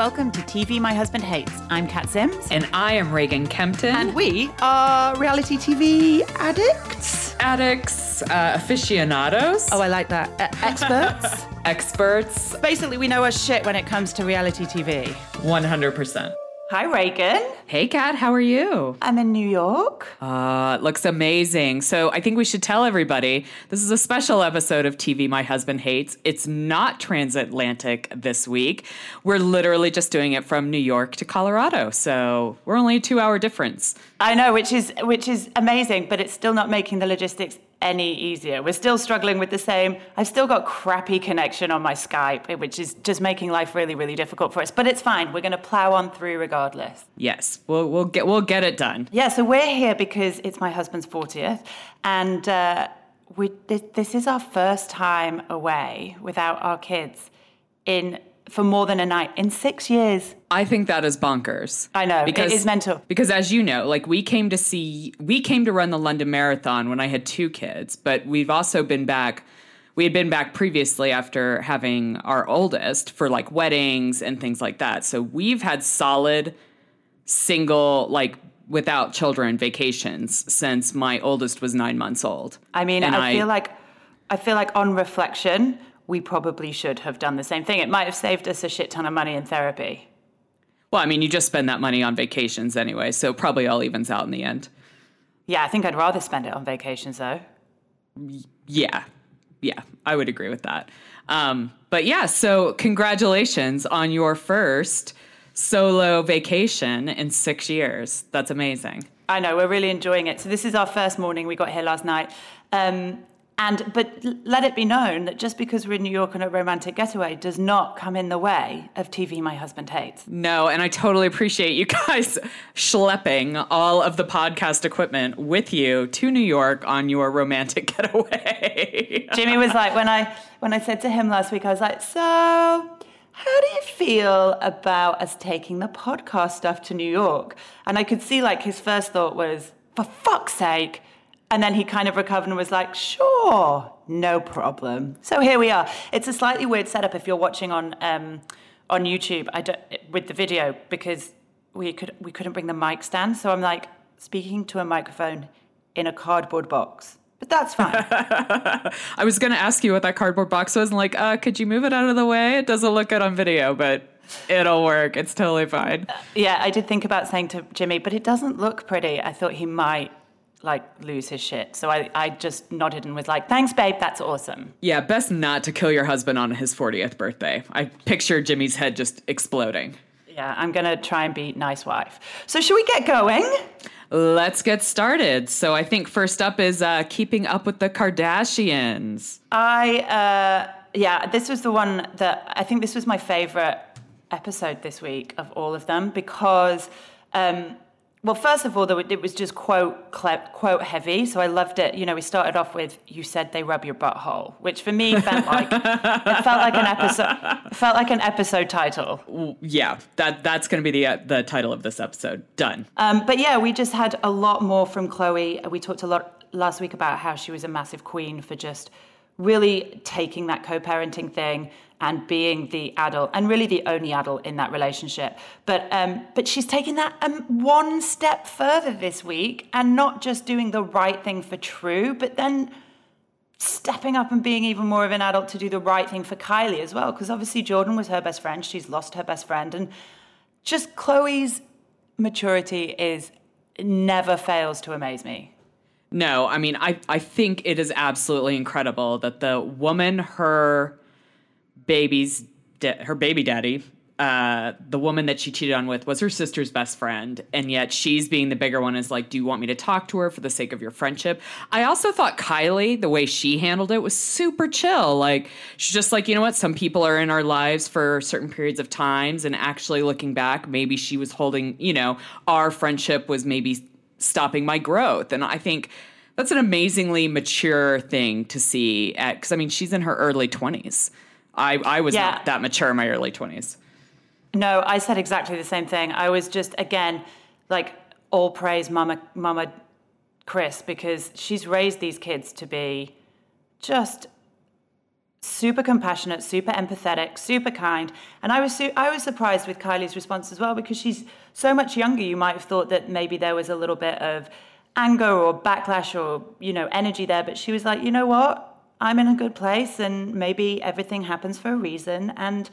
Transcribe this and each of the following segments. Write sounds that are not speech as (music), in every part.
welcome to TV My Husband Hates. I'm Kat Sims. And I am Reagan Kempton. And we are reality TV addicts. Addicts, uh, aficionados. Oh, I like that. Uh, experts. (laughs) Experts. Basically, we know our shit when it comes to reality TV. 100%. Hi, Reagan. Hey, Kat, how are you? I'm in New York. Uh, it looks amazing. So I think we should tell everybody this is a special episode of TV My Husband Hates. It's not transatlantic this week. We're literally just doing it from New York to Colorado. So we're only a two hour difference. I know, which is which is amazing, but it's still not making the logistics any easier. We're still struggling with the same. I've still got crappy connection on my Skype, which is just making life really, really difficult for us. But it's fine. We're going to plow on through regardless. Yes, we'll we'll get we'll get it done. Yeah. So we're here because it's my husband's fortieth, and uh, we this, this is our first time away without our kids in for more than a night in six years. I think that is bonkers. I know because, it is mental. Because as you know, like we came to see, we came to run the London Marathon when I had two kids, but we've also been back. We had been back previously after having our oldest for like weddings and things like that. So we've had solid single, like without children vacations since my oldest was nine months old. I mean, I, I feel like, I feel like on reflection, we probably should have done the same thing. It might have saved us a shit ton of money in therapy. Well, I mean, you just spend that money on vacations anyway, so probably all evens out in the end. Yeah, I think I'd rather spend it on vacations though. Yeah, yeah, I would agree with that. Um, but yeah, so congratulations on your first solo vacation in six years. That's amazing. I know, we're really enjoying it. So, this is our first morning. We got here last night. Um, and but let it be known that just because we're in New York on a romantic getaway does not come in the way of TV my husband hates. No, and I totally appreciate you (laughs) guys schlepping all of the podcast equipment with you to New York on your romantic (laughs) getaway. (laughs) Jimmy was like when I when I said to him last week, I was like, so how do you feel about us taking the podcast stuff to New York? And I could see like his first thought was, for fuck's sake and then he kind of recovered and was like, sure, no problem. So here we are. It's a slightly weird setup if you're watching on um, on YouTube I don't, with the video because we could we couldn't bring the mic stand. So I'm like speaking to a microphone in a cardboard box. But that's fine. (laughs) I was going to ask you what that cardboard box was and like, uh, could you move it out of the way? It doesn't look good on video, but it'll work. It's totally fine. Uh, yeah, I did think about saying to Jimmy, but it doesn't look pretty. I thought he might like lose his shit. So I, I just nodded and was like, thanks, babe, that's awesome. Yeah, best not to kill your husband on his 40th birthday. I picture Jimmy's head just exploding. Yeah, I'm gonna try and be nice wife. So should we get going? Let's get started. So I think first up is uh, keeping up with the Kardashians. I uh, yeah, this was the one that I think this was my favorite episode this week of all of them because um, well, first of all, though, it was just quote quote heavy, so I loved it. You know, we started off with "You said they rub your butthole," which for me felt like it felt like an episode felt like an episode title. Yeah, that that's going to be the uh, the title of this episode. Done. Um, but yeah, we just had a lot more from Khloé. We talked a lot last week about how she was a massive queen for just really taking that co-parenting thing and being the adult and really the only adult in that relationship. But um, but she's taking that um, one step further this week and not just doing the right thing for True, but then stepping up and being even more of an adult to do the right thing for Kylie as well. Because obviously Jordyn was her best friend. She's lost her best friend, and just Khloé's maturity is never fails to amaze me. No, I mean, I, I think it is absolutely incredible that the woman her baby's da- her baby daddy, uh, the woman that she cheated on with was her sister's best friend, and yet she's being the bigger one. Is like, do you want me to talk to her for the sake of your friendship? I also thought Kylie, the way she handled it, was super chill. Like she's just like, you know what? Some people are in our lives for certain periods of times, and actually looking back, maybe she was holding, you know, our friendship was maybe stopping my growth, and I think that's an amazingly mature thing to see. At because I mean, she's in her early twenties. I, I was yeah. not that mature in my early 20s. No, I said exactly the same thing. I was just, again, like all praise Mama, Mama Kris because she's raised these kids to be just super compassionate, super empathetic, super kind. And I was su- I was surprised with Kylie's response as well because she's so much younger. You might have thought that maybe there was a little bit of anger or backlash or you know energy there, but she was like, you know what, I'm in a good place, and maybe everything happens for a reason, and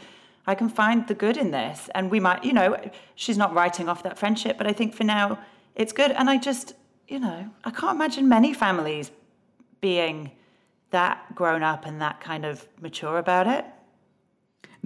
I can find the good in this. And we might, you know, she's not writing off that friendship, but I think for now it's good. And I just, you know, I can't imagine many families being that grown up and that kind of mature about it.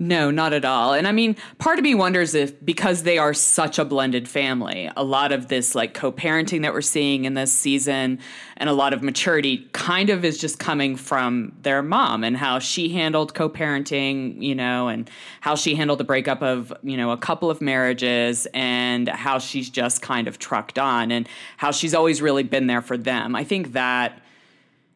No, not at all. And I mean, part of me wonders if because they are such a blended family, a lot of this like co parenting that we're seeing in this season and a lot of maturity kind of is just coming from their mom and how she handled co parenting, you know, and how she handled the breakup of, you know, a couple of marriages and how she's just kind of trucked on and how she's always really been there for them. I think that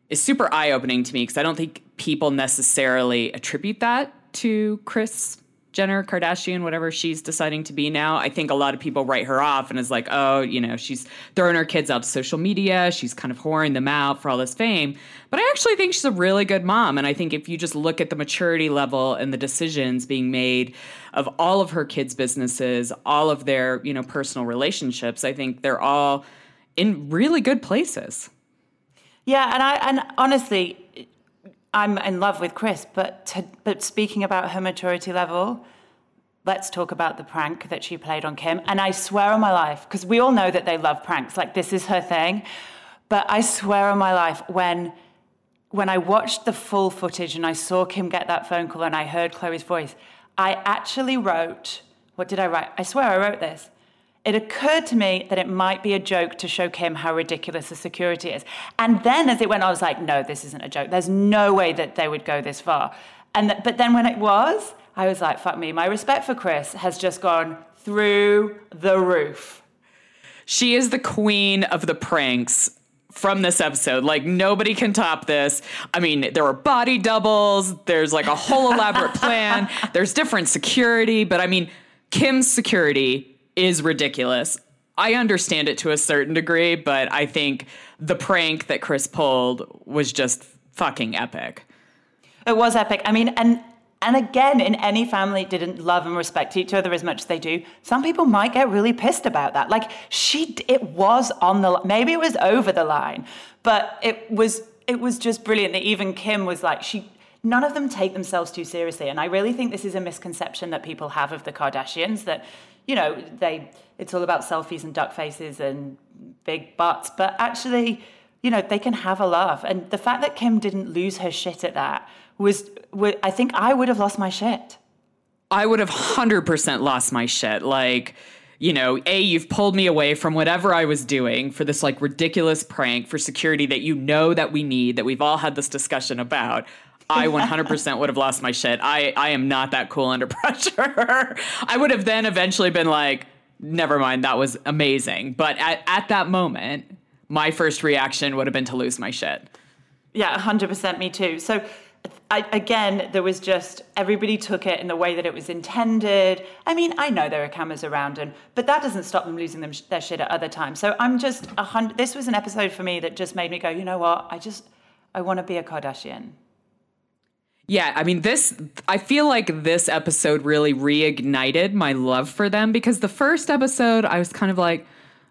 is super eye opening to me because I don't think people necessarily attribute that to Kris Jenner, Kardashian, whatever she's deciding to be now. I think a lot of people write her off and is like, oh, you know, she's throwing her kids out to social media. She's kind of whoring them out for all this fame. But I actually think she's a really good mom. And I think if you just look at the maturity level and the decisions being made of all of her kids' businesses, all of their, you know, personal relationships, I think they're all in really good places. Yeah, and I and honestly, I'm in love with Kris, but to, but speaking about her maturity level, let's talk about the prank that she played on Kim. And I swear on my life, because we all know that they love pranks, like this is her thing. But I swear on my life, when when I watched the full footage and I saw Kim get that phone call and I heard Khloé's voice, I actually wrote, what did I write? I swear I wrote this it occurred to me that it might be a joke to show Kim how ridiculous the security is. And then as it went, I was like, no, this isn't a joke. There's no way that they would go this far. And th- but then when it was, I was like, fuck me. My respect for Kris has just gone through the roof. She is the queen of the pranks from this episode. Like nobody can top this. I mean, there were body doubles, there's like a whole elaborate (laughs) plan, there's different security, but I mean, Kim's security is ridiculous. I understand it to a certain degree, but I think the prank that Kris pulled was just fucking epic. It was epic. I mean, and and again, in any family didn't love and respect each other as much as they do, some people might get really pissed about that. Like she, it was on the maybe it was over the line, but it was it was just brilliant that even Kim was like she. None of them take themselves too seriously, and I really think this is a misconception that people have of the Kardashians that you know, they it's all about selfies and duck faces and big butts, but actually, you know, they can have a laugh. And the fact that Kim didn't lose her shit at that was, I think I would have lost my shit. I would have 100% lost my shit. Like, you know, A, you've pulled me away from whatever I was doing for this like ridiculous prank for security that you know that we need, that we've all had this discussion about. I 100% would have lost my shit. I, I am not that cool under (laughs) pressure. I would have then eventually been like, never mind, that was amazing. But at, at that moment, my first reaction would have been to lose my shit. Yeah, 100% me too. So, I, again, there was just everybody took it in the way that it was intended. I mean, I know there are cameras around, and but that doesn't stop them losing them, their shit at other times. So I'm just a hundred. This was an episode for me that just made me go, you know what? I just I want to be a Kardashian. Yeah, I mean, this, I feel like this episode really reignited my love for them because the first episode, I was kind of like,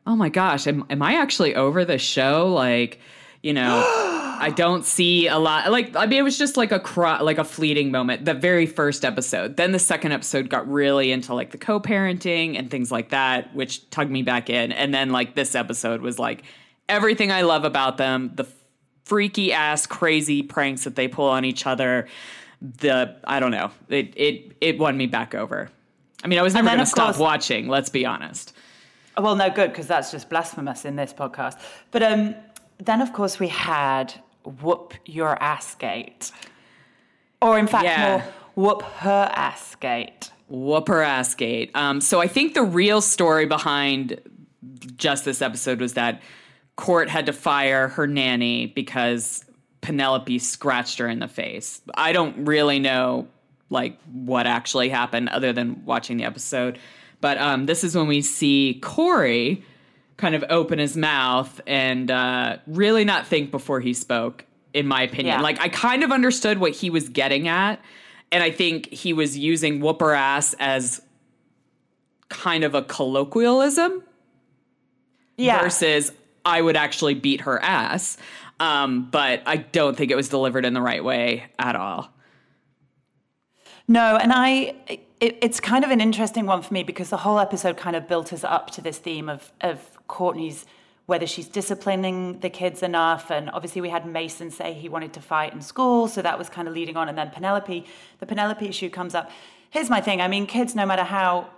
oh my gosh, am, am I actually over the show? Like, you know, (gasps) I don't see a lot. Like, I mean, it was just like a cro- like a fleeting moment. The very first episode. Then the second episode got really into like the co-parenting and things like that, which tugged me back in. And then like this episode was like everything I love about them. The freaky ass crazy pranks that they pull on each other the i don't know. It it it won me back over. I mean i was never going to stop watching let's be honest. Well no good because that's just blasphemous in this podcast. But um then of course we had whoop your ass gate. Or in fact yeah. more whoop her ass gate. Whoop her ass gate. Um so i think the real story behind just this episode was that Kourt had to fire her nanny because Penelope scratched her in the face. I don't really know like what actually happened other than watching the episode. But um, this is when we see Corey kind of open his mouth and uh, really not think before he spoke. in my opinion. Yeah. Like I kind of understood what he was getting at, and I think he was using whoop her ass as kind of a colloquialism Yeah. versus I would actually beat her ass. Um, but I don't think it was delivered in the right way at all. No, and I, it, it's kind of an interesting one for me because the whole episode kind of built us up to this theme of of Kourtney's whether she's disciplining the kids enough, and obviously we had Mason say he wanted to fight in school, so that was kind of leading on, and then Penelope, the Penelope issue comes up. Here's my thing: I mean, kids, no matter how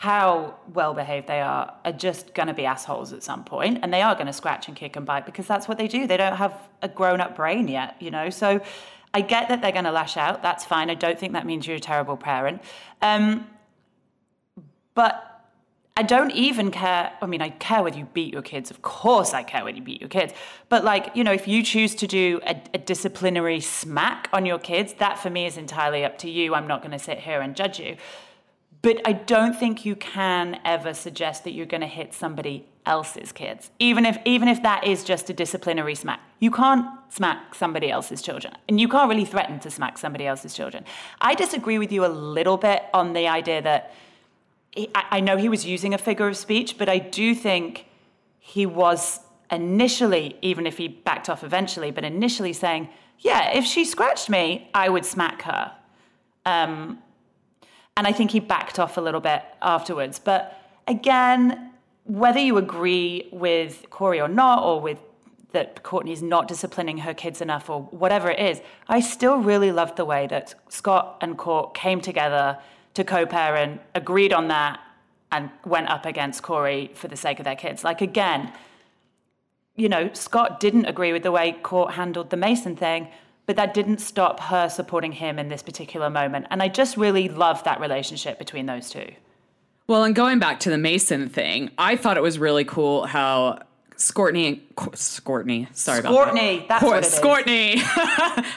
how well behaved they are, are just going to be assholes at some point, and they are going to scratch and kick and bite because that's what they do. They don't have a grown up brain yet, you know. So I get that they're going to lash out. That's fine. I don't think that means you're a terrible parent. Um, but I don't even care. I mean, I care whether you beat your kids. Of course, I care when you beat your kids. But, like, you know, if you choose to do a, a disciplinary smack on your kids, that for me is entirely up to you. I'm not going to sit here and judge you. But I don't think you can ever suggest that you're going to hit somebody else's kids, even if even if that is just a disciplinary smack. You can't smack somebody else's children, and you can't really threaten to smack somebody else's children. I disagree with you a little bit on the idea that he, I, know he was using a figure of speech, but I do think he was initially, even if he backed off eventually, but initially saying, "Yeah, if she scratched me, I would smack her." Um, and I think he backed off a little bit afterwards. But again, whether you agree with Corey or not, or with that Kourtney's not disciplining her kids enough, or whatever it is, I still really loved the way that Scott and Kourt came together to co-parent, agreed on that, and went up against Corey for the sake of their kids. Like again, you know, Scott didn't agree with the way Kourt handled the Mason thing, but that didn't stop her supporting him in this particular moment. And I just really love that relationship between those two. Well, and going back to the Mason thing, I thought it was really cool how Scortney and Scortney, sorry about that. Scortney, that's what it is. Scortney, (laughs)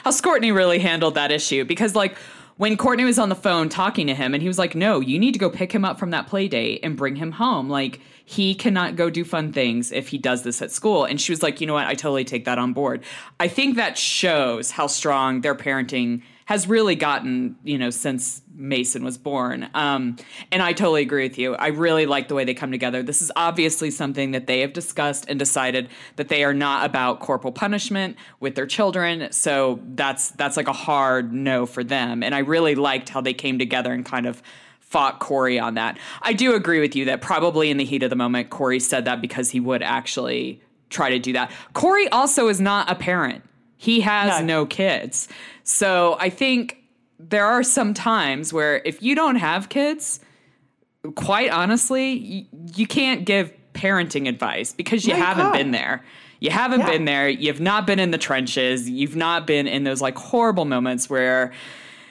how Scortney really handled that issue because like when Kourtney was on the phone talking to him and he was like, "No, you need to go pick him up from that play date and bring him home. Like he cannot go do fun things if he does this at school." And she was like, "You know what? I totally take that on board." I think that shows how strong their parenting has really gotten, you know, since Mason was born. Um, and I totally agree with you. I really like the way they come together. This is obviously something that they have discussed and decided that they are not about corporal punishment with their children. So that's that's like a hard no for them. And I really liked how they came together and kind of fought Corey on that. I do agree with you that probably in the heat of the moment, Corey said that because he would actually try to do that. Corey also is not a parent. He has No. no kids. So I think there are some times where if you don't have kids, quite honestly, you, you can't give parenting advice because you haven't been there. You haven't Yeah. been there. You've not been in the trenches. You've not been in those like horrible moments where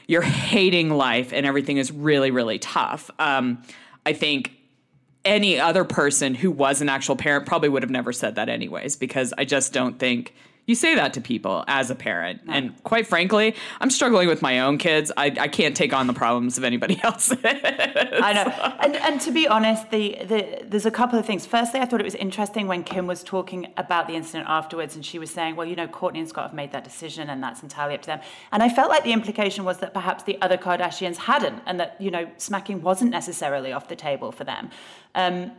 you're hating life and everything is really, really tough. Um, I think any other person who was an actual parent probably would have never said that anyways because I just don't think you say that to people as a parent. And quite frankly, I'm struggling with my own kids. I, I can't take on the problems of anybody (laughs) else. I know. And, and to be honest, the, the, there's a couple of things. Firstly, I thought it was interesting when Kim was talking about the incident afterwards and she was saying, well, you know, Kourtney and Scott have made that decision and that's entirely up to them. And I felt like the implication was that perhaps the other Kardashians hadn't and that, you know, smacking wasn't necessarily off the table for them. Um,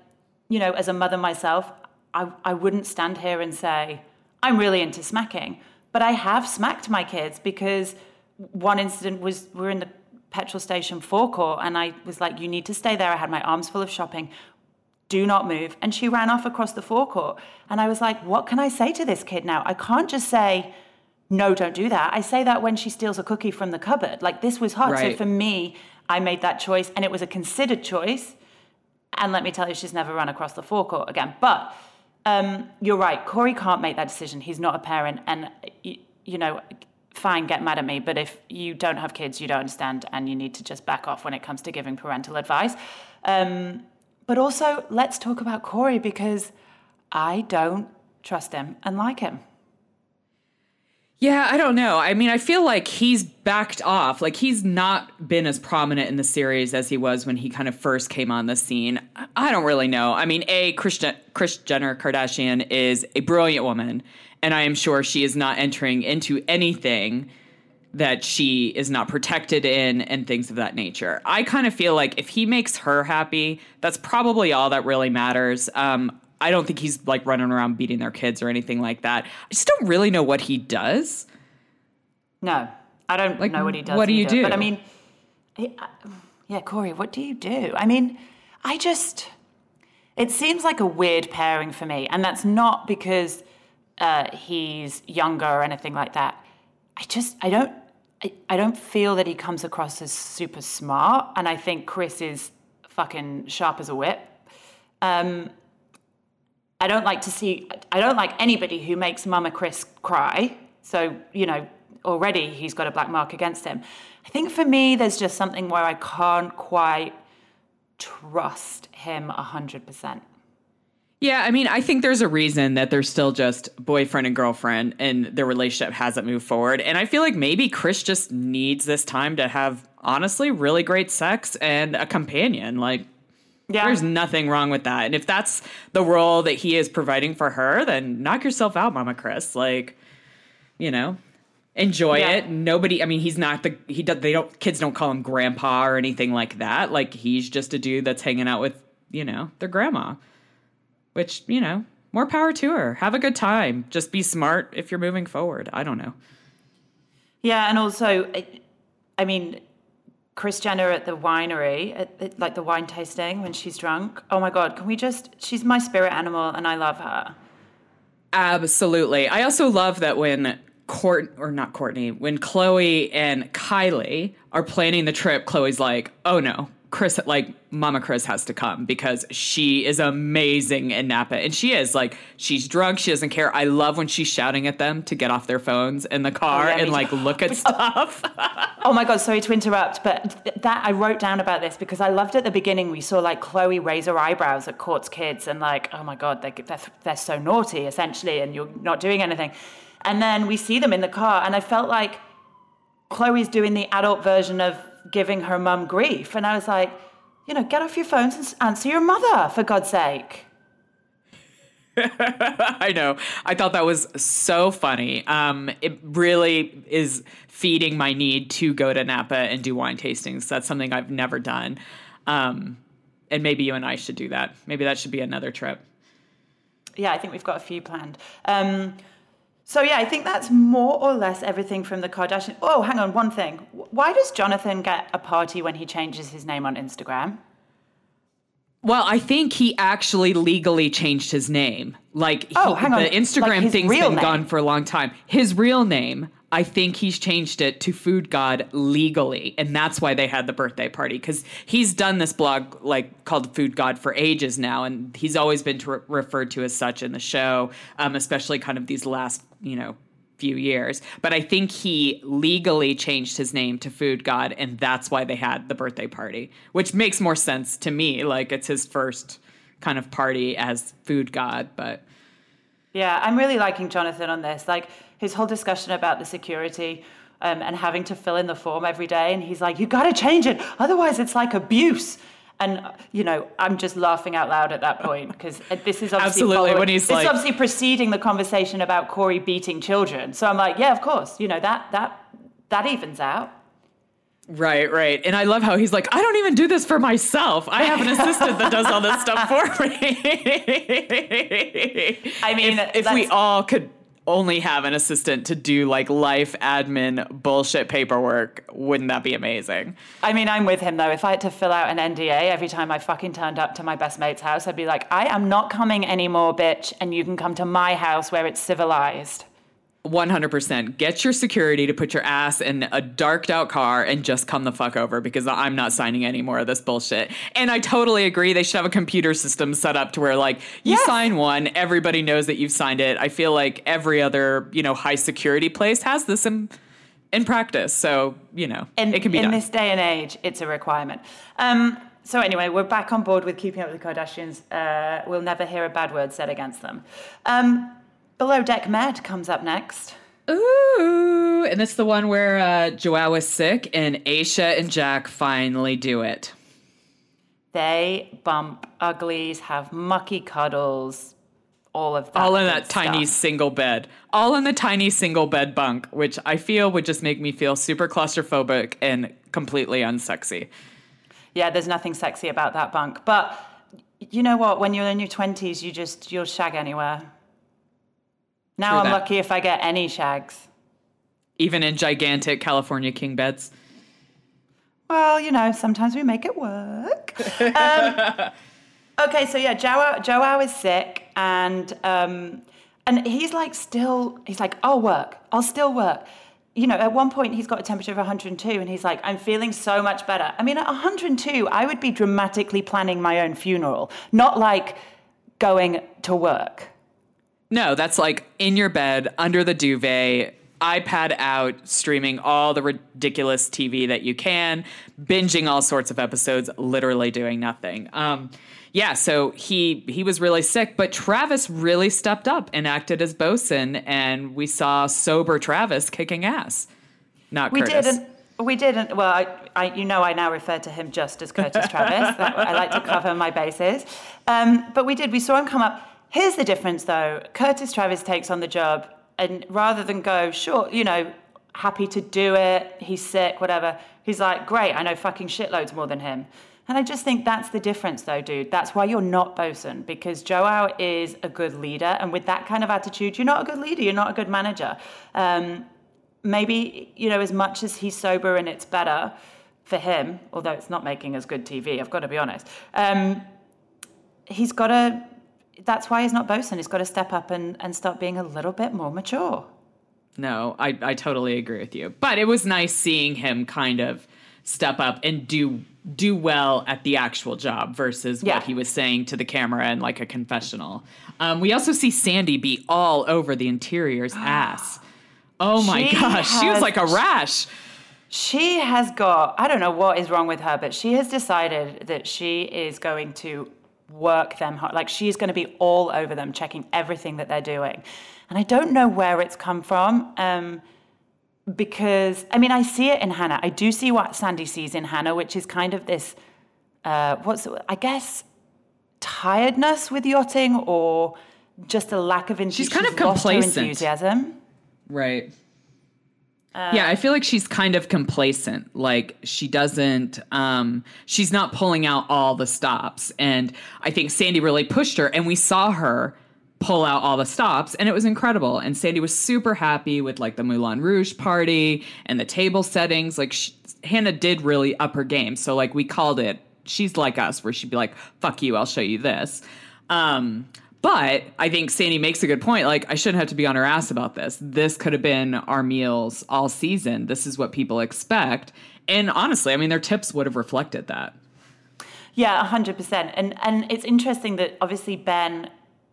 you know, as a mother myself, I, I wouldn't stand here and say, I'm really into smacking. But I have smacked my kids because one incident was we're in the petrol station forecourt and I was like, you need to stay there. I had my arms full of shopping. Do not move. And she ran off across the forecourt. And I was like, what can I say to this kid now? I can't just say, no, don't do that. I say that when she steals a cookie from the cupboard. Like this was hard. Right. So for me, I made that choice and it was a considered choice. And let me tell you, she's never run across the forecourt again. But um, you're right. Corey can't make that decision. He's not a parent. And, you, you know, fine, get mad at me. But if you don't have kids, you don't understand. And you need to just back off when it comes to giving parental advice. Um, but also, let's talk about Corey because I don't trust him and like him. Yeah, I don't know. I mean, I feel like he's backed off. Like he's not been as prominent in the series as he was when he kind of first came on the scene. I- don't really know. I mean, a Kris, Jen- Kris Jenner Kardashian is a brilliant woman and I am sure she is not entering into anything that she is not protected in and things of that nature. I kind of feel like if he makes her happy, that's probably all that really matters. Um, I don't think he's like running around beating their kids or anything like that. I just don't really know what he does. No, I don't Like, know what he does. what do you either. do? But I mean, uh, yeah, Corey, what do you do? I mean, I just, it seems like a weird pairing for me. And that's not because uh, he's younger or anything like that. I just, I don't, I, I don't feel that he comes across as super smart. And I think Kris is fucking sharp as a whip. Um, I don't like to see, I don't like anybody who makes Mama Kris cry. So, you know, already he's got a black mark against him. I think for me, there's just something where I can't quite trust him 100%. Yeah, I mean, I think there's a reason that they're still just boyfriend and girlfriend and their relationship hasn't moved forward. And I feel like maybe Kris just needs this time to have honestly really great sex and a companion. Like, Yeah. there's nothing wrong with that. And if that's the role that he is providing for her, then knock yourself out, Mama Kris. Like, you know, enjoy Yeah. it. Nobody, I mean, he's not the, he does, they don't, kids don't call him grandpa or anything like that. Like, he's just a dude that's hanging out with, you know, their grandma which you know more power to her have a good time just be smart if you're moving forward i don't know Yeah, and also, I- I mean, Kris Jenner at the winery, at, at, like the wine tasting when she's drunk. Oh my God, can we just? She's my spirit animal, and I love her. absolutely i also love that when kourt or not kourtney when khloé and kylie are planning the trip khloé's like oh no kris like mama kris has to come because she is amazing in napa and she is like she's drunk she doesn't care i love when she's shouting at them to get off their phones in the oh, car Oh, yeah, and like too. look at (laughs) oh. stuff Oh my God, sorry to interrupt, but th- that I wrote down about this because I loved at the beginning we saw like Khloé raise her eyebrows at Kourt's kids and like, oh my God, they're, they're, they're so naughty essentially, and you're not doing anything. And then we see them in the car, and I felt like Khloé's doing the adult version of giving her mum grief. And I was like, you know, get off your phones and answer your mother, for God's sake. (laughs) I know. I thought that was so funny. Um, it really is feeding my need to go to Napa and do wine tastings. That's something I've never done. Um, and maybe you and I should do that. Maybe that should be another trip. Yeah, I think we've got a few planned. Um, so yeah, I think that's more or less everything from the Kardashian. Oh, hang on, one thing. Why does Jonathan get a party when he changes his name on Instagram? Well, I think he actually legally changed his name. Like, he, Oh, hang on. the Instagram Like thing's been name? gone for a long time. His real name, I think he's changed it to Food God legally, and that's why they had the birthday party. Because he's done this blog like called Food God for ages now, and he's always been to referred to as such in the show, um, especially kind of these last, you know, few years. But I think he legally changed his name to Food God, and that's why they had the birthday party, which makes more sense to me. Like it's his first kind of party as Food God, but Yeah, I'm really liking Jonathan on this. Like his whole discussion about the security um, and having to fill in the form every day, and he's like, "You got to change it, otherwise it's like abuse." And uh, you know, I'm just laughing out loud at that point because this is obviously Absolutely, when he's this like- is obviously preceding the conversation about Corey beating children. So I'm like, yeah, of course, you know that that that evens out. Right, right. And I love how he's like, I don't even do this for myself. I have an (laughs) assistant that does all this stuff for me. I mean, if, if we all could only have an assistant to do like life admin bullshit paperwork, wouldn't that be amazing? I mean, I'm with him though. If I had to fill out an NDA every time I fucking turned up to my best mate's house, I'd be like, I am not coming anymore, bitch, and you can come to my house where it's civilized. 100%. Get your security to put your ass in a darked out car and just come the fuck over because I'm not signing any more of this bullshit. And I totally agree. They should have a computer system set up to where, like, you Yes. sign one, everybody knows that you've signed it. I feel like every other, you know, high security place has this in, in practice. So, you know, in, it can be in done. this day and age, it's a requirement. Um, so anyway, we're back on board with keeping up with the Kardashians. Uh, we'll never hear a bad word said against them. Um, Below Deck Med comes up next. Ooh. And it's the one where uh, Joao is sick and Aesha and Jack finally do it. They bump uglies, have mucky cuddles, all of that. all in that tiny single bed. All in the tiny single bed bunk, which I feel would just make me feel super claustrophobic and completely unsexy. Yeah, there's nothing sexy about that bunk. But you know what? When you're in your 20s, you just, you'll shag anywhere. Now I'm that. lucky if I get any shags. Even in gigantic California king beds. Well, you know, sometimes we make it work. Um, (laughs) okay, so yeah, Joao, Joao is sick, and um, and he's like still, he's like, I'll work, I'll still work. You know, at one point he's got a temperature of 102, and he's like, I'm feeling so much better. I mean, at 102, I would be dramatically planning my own funeral, not like going to work. No, that's like in your bed, under the duvet, iPad out, streaming all the ridiculous TV that you can, binging all sorts of episodes, literally doing nothing. Um, yeah, so he he was really sick, but Travis really stepped up and acted as bosun, and we saw sober Travis kicking ass. Not We Curtis. didn't. We didn't. Well, I, I, you know, I now refer to him just as Curtis Travis. That, I like to cover my bases. Um, but we did. We saw him come up. Here's the difference, though. Curtis Travis takes on the job, and rather than go, sure, you know, happy to do it. He's sick, whatever. He's like, great. I know fucking shitloads more than him. And I just think that's the difference, though, dude. That's why you're not bosun, because Joao is a good leader, and with that kind of attitude, you're not a good leader. You're not a good manager. Um, maybe you know as much as he's sober and it's better for him although it's not making as good tv i've got to be honest um, he's got to that's why he's not bosun he's got to step up and, and start being a little bit more mature No, I, I totally agree with you. But it was nice seeing him kind of step up and do do well at the actual job versus Yeah. what he was saying to the camera in like a confessional. Um, we also see Sandy be all over the interior's (gasps) ass. Oh my She gosh, she was like a rash. she has got i don't know what is wrong with her but she has decided that she is going to work them hard like she's going to be all over them checking everything that they're doing and i don't know where it's come from um, because I mean I see it in Hannah. I do see what Sandy sees in Hannah, which is kind of this uh, what's I guess tiredness with yachting or just a lack of enthusiasm. She's kind of complacent. enthusiasm. Right. Yeah, I feel like she's kind of complacent. Like she doesn't um she's not pulling out all the stops. And I think Sandy really pushed her and we saw her pull out all the stops and it was incredible. And Sandy was super happy with like the Moulin Rouge party and the table settings. Like she, Hannah did really up her game. So like we called it she's like us where she'd be like fuck you, I'll show you this. Um but I think Sandy makes a good point. Like, I shouldn't have to be on her ass about this. This could have been our meals all season. This is what people expect. And honestly, I mean, their tips would have reflected that. Yeah, hundred percent. And and it's interesting that obviously Ben,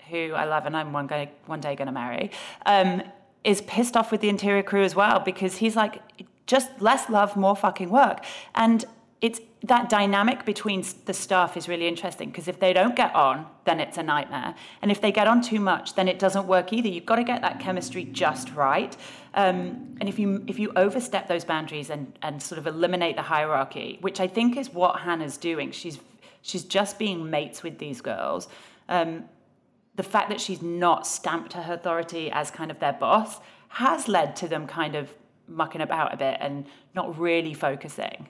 who I love and I'm one guy one day gonna marry, um, is pissed off with the interior crew as well because he's like, just less love, more fucking work. And it's that dynamic between the staff is really interesting because if they don't get on, then it's a nightmare. And if they get on too much, then it doesn't work either. You've got to get that chemistry just right. Um, and if you if you overstep those boundaries and and sort of eliminate the hierarchy, which I think is what Hannah's doing, she's she's just being mates with these girls. Um, the fact that she's not stamped her authority as kind of their boss has led to them kind of mucking about a bit and not really focusing.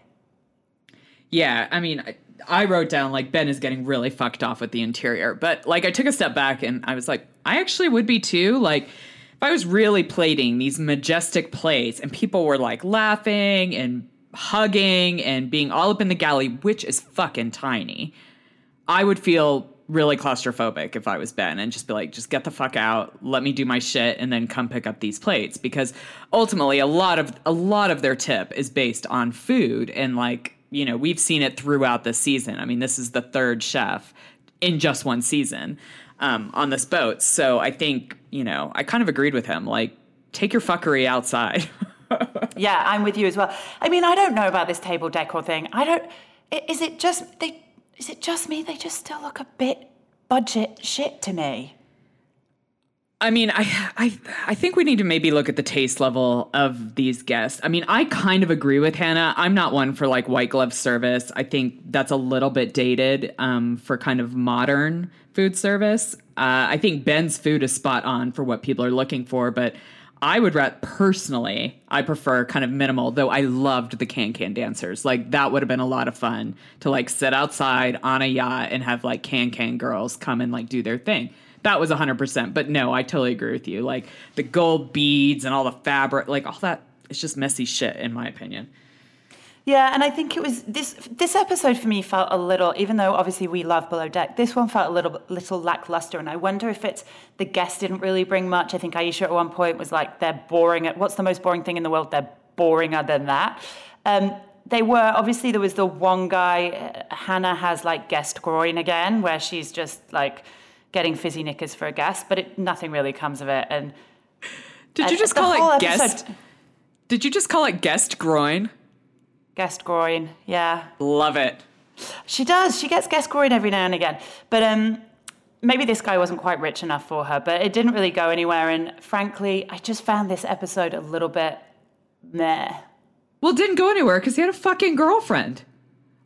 Yeah, I mean, I, I wrote down like Ben is getting really fucked off with the interior, but like I took a step back and I was like, I actually would be too. Like, if I was really plating these majestic plates and people were like laughing and hugging and being all up in the galley, which is fucking tiny, I would feel really claustrophobic if I was Ben and just be like, just get the fuck out, let me do my shit, and then come pick up these plates. Because ultimately a lot of a lot of their tip is based on food and like, you know, we've seen it throughout the season. I mean, this is the third chef in just one season um, on this boat. So I think, you know, I kind of agreed with him. Like, take your fuckery outside. (laughs) Yeah, I'm with you as well. I mean, I don't know about this table decor thing. I don't. Is it just they? Is it just me? They just still look a bit budget shit to me. I mean, I, I I think we need to maybe look at the taste level of these guests. I mean, I kind of agree with Hannah. I'm not one for like white glove service. I think that's a little bit dated um, for kind of modern food service. Uh, I think Ben's food is spot on for what people are looking for, but I would rather personally, I prefer kind of minimal, though I loved the can can dancers. Like that would have been a lot of fun to like sit outside on a yacht and have like can can girls come and like do their thing. That was 100%. But no, I totally agree with you. Like the gold beads and all the fabric, like all that, it's just messy shit, in my opinion. Yeah, and I think it was this this episode for me felt a little, even though obviously we love Below Deck, this one felt a little little lackluster, and I wonder if it's the guests didn't really bring much. I think Aesha at one point was like, "They're boring. At what's the most boring thing in the world? They're boringer than that." Um, they were obviously there was the one guy. Hannah has like guest groin again, where she's just like getting fizzy knickers for a guest, but it, nothing really comes of it. And did you just call it episode- guest? Did you just call it guest groin? guest groin? Yeah, Love it. She does. She gets guest groin every now and again. But um, maybe this guy wasn't quite rich enough for her, but it didn't really go anywhere. And frankly, I just found this episode a little bit meh. Well, it didn't go anywhere because he had a fucking girlfriend.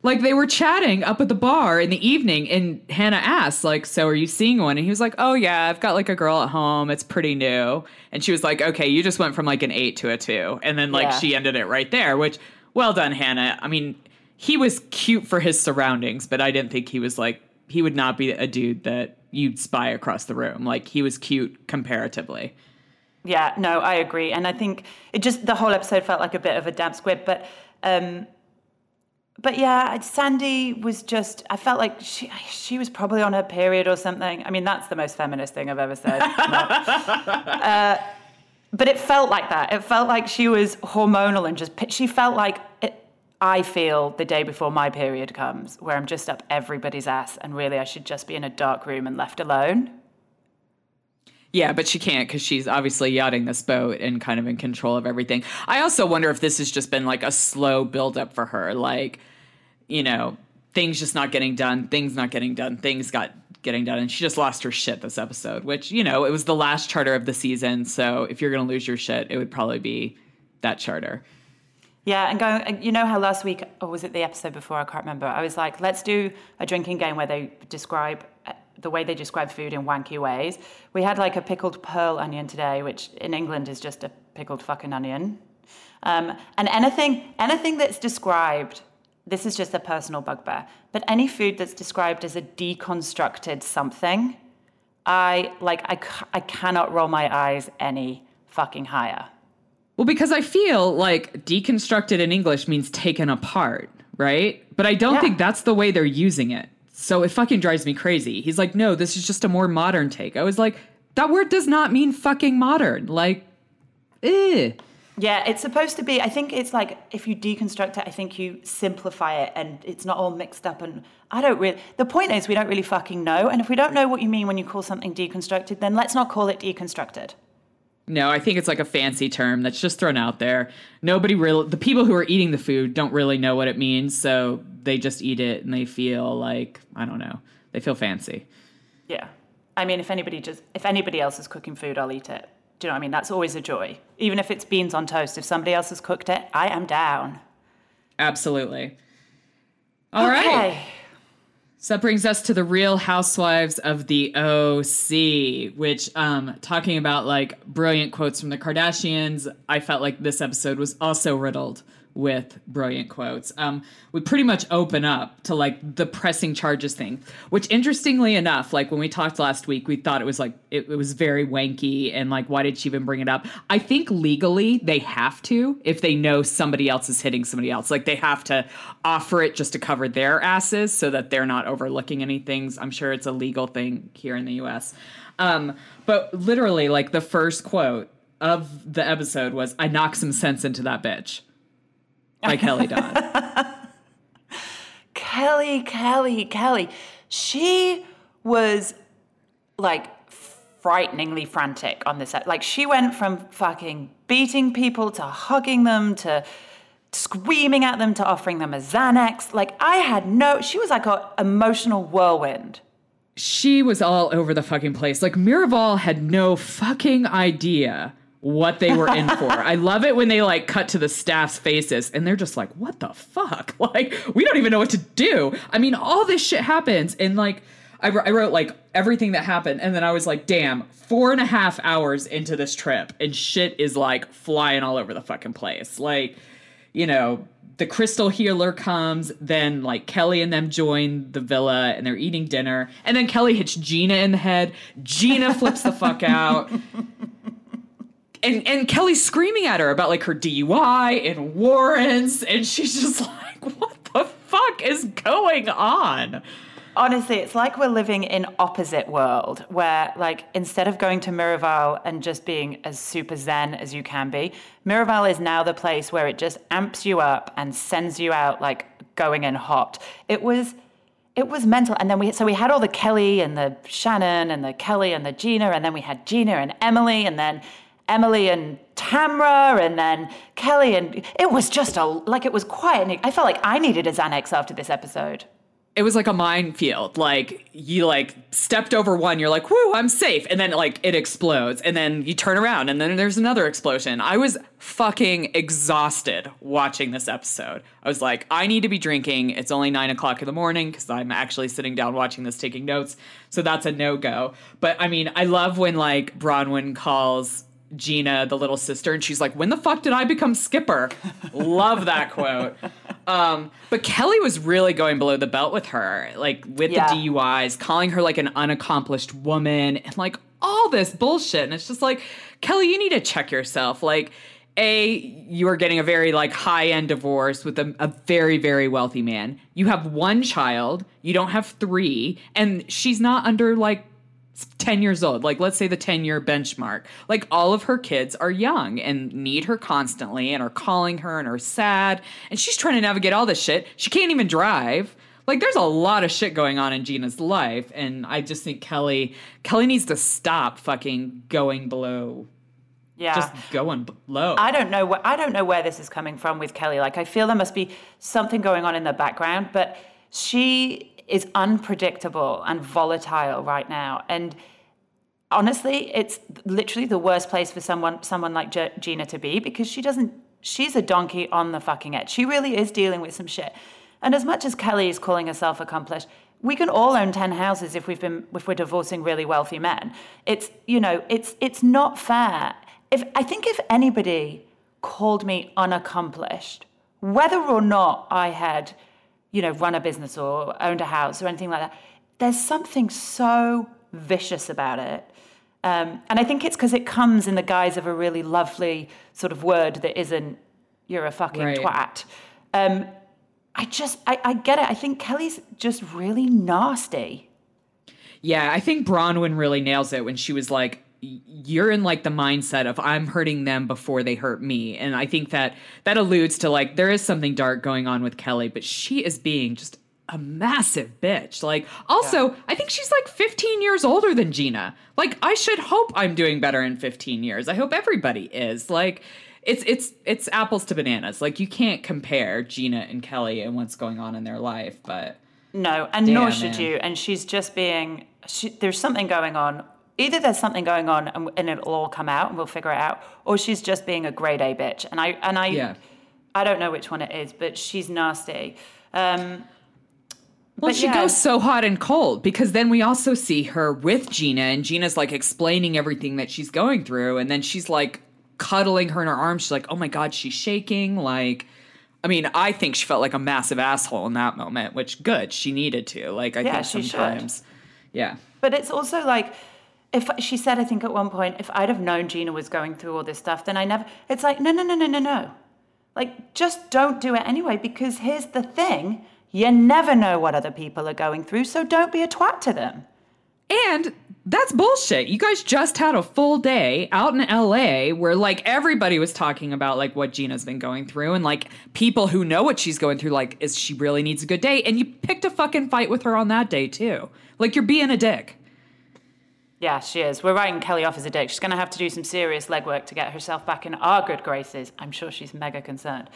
Like they were chatting up at the bar in the evening, and Hannah asked, like, "So are you seeing one?" And he was like, "Oh yeah, I've got like a girl at home. It's pretty new." And she was like, "Okay, you just went from like an eight to a two, and then like Yeah. she ended it right there." Which, well done, Hannah. I mean, he was cute for his surroundings, but I didn't think he was like he would not be a dude that you'd spy across the room. Like he was cute comparatively. Yeah, no, I agree. And I think it just, the whole episode felt like a bit of a damp squib. But, um, but yeah, Sandy was just, I felt like she, she was probably on her period or something. I mean, that's the most feminist thing I've ever said. (laughs) Uh, but it felt like that. It felt like she was hormonal and just, she felt like it, I feel the day before my period comes, where I'm just up everybody's ass and really I should just be in a dark room and left alone. Yeah, but she can't because she's obviously yachting this boat and kind of in control of everything. I also wonder if this has just been like a slow buildup for her. Like, you know, things just not getting done, things not getting done, things got getting done. And she just lost her shit this episode, which, you know, it was the last charter of the season. So if you're going to lose your shit, it would probably be that charter. Yeah, and going, you know how last week, or was it the episode before? I can't remember. I was like, let's do a drinking game where they describe uh, the way they describe food in wanky ways. We had like a pickled pearl onion today, which in England is just a pickled fucking onion. Um, and anything, anything that's described, this is just a personal bugbear, but any food that's described as a deconstructed something, I like, I, I cannot roll my eyes any fucking higher. Well, because I feel like deconstructed in English means taken apart, right? But I don't Yeah. think that's the way they're using it. So it fucking drives me crazy. He's like, no, this is just a more modern take. I was like, that word does not mean fucking modern. Like, eh. Yeah, it's supposed to be. I think it's like if you deconstruct it, I think you simplify it and it's not all mixed up. And I don't really. The point is, we don't really fucking know. And if we don't know what you mean when you call something deconstructed, then let's not call it deconstructed. No, I think it's like a fancy term that's just thrown out there. Nobody really, the people who are eating the food don't really know what it means. So they just eat it and they feel like, I don't know, they feel fancy. Yeah. I mean, if anybody just if anybody else is cooking food, I'll eat it. Do you know what I mean? That's always a joy. Even if it's beans on toast, if somebody else has cooked it, I am down. Absolutely. All right. So that brings us to the Real Housewives of the OC, which, um, talking about like brilliant quotes from the Kardashians, I felt like this episode was also riddled with brilliant quotes. Um, we pretty much open up to like the pressing charges thing, which interestingly enough, like when we talked last week, we thought it was like it, it was very wanky and like why did she even bring it up? I think legally they have to if they know somebody else is hitting somebody else. Like they have to offer it just to cover their asses so that they're not overlooking anything. I'm sure it's a legal thing here in the US. Um, but literally, like the first quote of the episode was, I knock some sense into that bitch. By Kelly Dodd. (laughs) Kelly, Kelly, Kelly. She was like frighteningly frantic on this. Like she went from fucking beating people to hugging them to screaming at them to offering them a Xanax. Like I had no. She was like a emotional whirlwind. she was all over the fucking place. Like Miraval had no fucking idea what they were in for. I love it when they like cut to the staff's faces and they're just like, "What the fuck?" (laughs) Like we don't even know what to do. I mean, all this shit happens and like I, I wrote like everything that happened, and then I was like, damn, four and a half hours into this trip, and shit is like flying all over the fucking place. Like, you know, the crystal healer comes, then like Kelly and them join the villa and they're eating dinner, and then Kelly hits Gina in the head. Gina flips the fuck out. (laughs) And, and Kelly's screaming at her about like her DUI and warrants, and she's just (laughs) like, "What the fuck is going on?" Honestly, it's like we're living in opposite world where like instead of going to Miraval and just being as super zen as you can be, Miraval is now the place where it just amps you up and sends you out like going in hot. It was it was mental. And then we so we had all the Kelly and the Shannon and the Kelly and the Gina, and then we had Gina and Emily, and then Emily and Tamra, and then Kelly, and it was just a like it was quiet. I felt like I needed a Xanax after this episode it was like a minefield. Like you like stepped over one, you're like, "Whoo, I'm safe," and then like it explodes, and then you turn around, and then there's another explosion. I was fucking exhausted watching this episode. I was like, I need to be drinking. It's only nine o'clock in the morning because I'm actually sitting down watching this, taking notes. So that's a no go. But I mean, I love when like Braunwyn calls Gina, the little sister, and she's like, "When the fuck did I become Skipper?" Love that quote. (laughs) Um, but Kelly was really going below the belt with her, like with yeah. the DUIs, calling her like an unaccomplished woman, and like all this bullshit. And it's just like, Kelly, you need to check yourself. Like, a, you are getting a very like high end divorce with a, a very very wealthy man. You have one child. You don't have three, and she's not under like 10 years old like let's say the 10 year benchmark. Like all of her kids are young and need her constantly and are calling her and are sad and she's trying to navigate all this shit. She can't even drive. Like there's a lot of shit going on in Gina's life and I just think Kelly Kelly needs to stop fucking going below. Yeah. Just going low i don't know wh- i don't know where this is coming from with kelly. Like i feel there must be something going on in the background but she is unpredictable and volatile right now. And honestly, it's literally the worst place for someone someone like G- Gina to be because she doesn't. She's a donkey on the fucking edge. She really is dealing with some shit. And as much as Kelly is calling herself accomplished, we can all own 10 houses if we've been if we're divorcing really wealthy men. It's you know, it's it's not fair. If I think if anybody called me unaccomplished, whether or not I had you know, run a business or owned a house or anything like that. There's something so vicious about it. Um, and I think it's because it comes in the guise of a really lovely sort of word that isn't, you're a fucking right. twat. Um, I just, I, I get it. I think Kelly's just really nasty. Yeah, I think Bronwyn really nails it when she was like, you're in like the mindset of I'm hurting them before they hurt me. And I think that that alludes to like there is something dark going on with Kelly, but she is being just a massive bitch. Like also, yeah. I think she's like 15 years older than Gina. Like I should hope I'm doing better in 15 years. I hope everybody is. Like it's it's it's apples to bananas. Like you can't compare Gina and Kelly and what's going on in their life, but no, and damn, nor should man. you. And she's just being she, there's something going on either there's something going on and, and, it'll all come out and we'll figure it out, or she's just being a grade A bitch. And I and I yeah. I don't know which one it is, but she's nasty. Um, well, she yeah. goes so hot and cold because then we also see her with Gina, and Gina's like explaining everything that she's going through, and then she's like cuddling her in her arms. She's like, "Oh my god, she's shaking!" Like, I mean, I think she felt like a massive asshole in that moment, which good, she needed to. Like, I yeah, think sometimes, yeah. But it's also like if she said, I think at one point, if I'd have known Gina was going through all this stuff, then I never. It's like, no, no, no, no, no, no. Like, just don't do it anyway, because here's the thing you never know what other people are going through, so don't be a twat to them. And that's bullshit. You guys just had a full day out in LA where like everybody was talking about like what Gina's been going through and like people who know what she's going through like is she really needs a good day and you picked a fucking fight with her on that day too. Like you're being a dick. Yeah, she is. We're writing Kelly off as a dick. She's going to have to do some serious legwork to get herself back in our good graces. I'm sure she's mega concerned.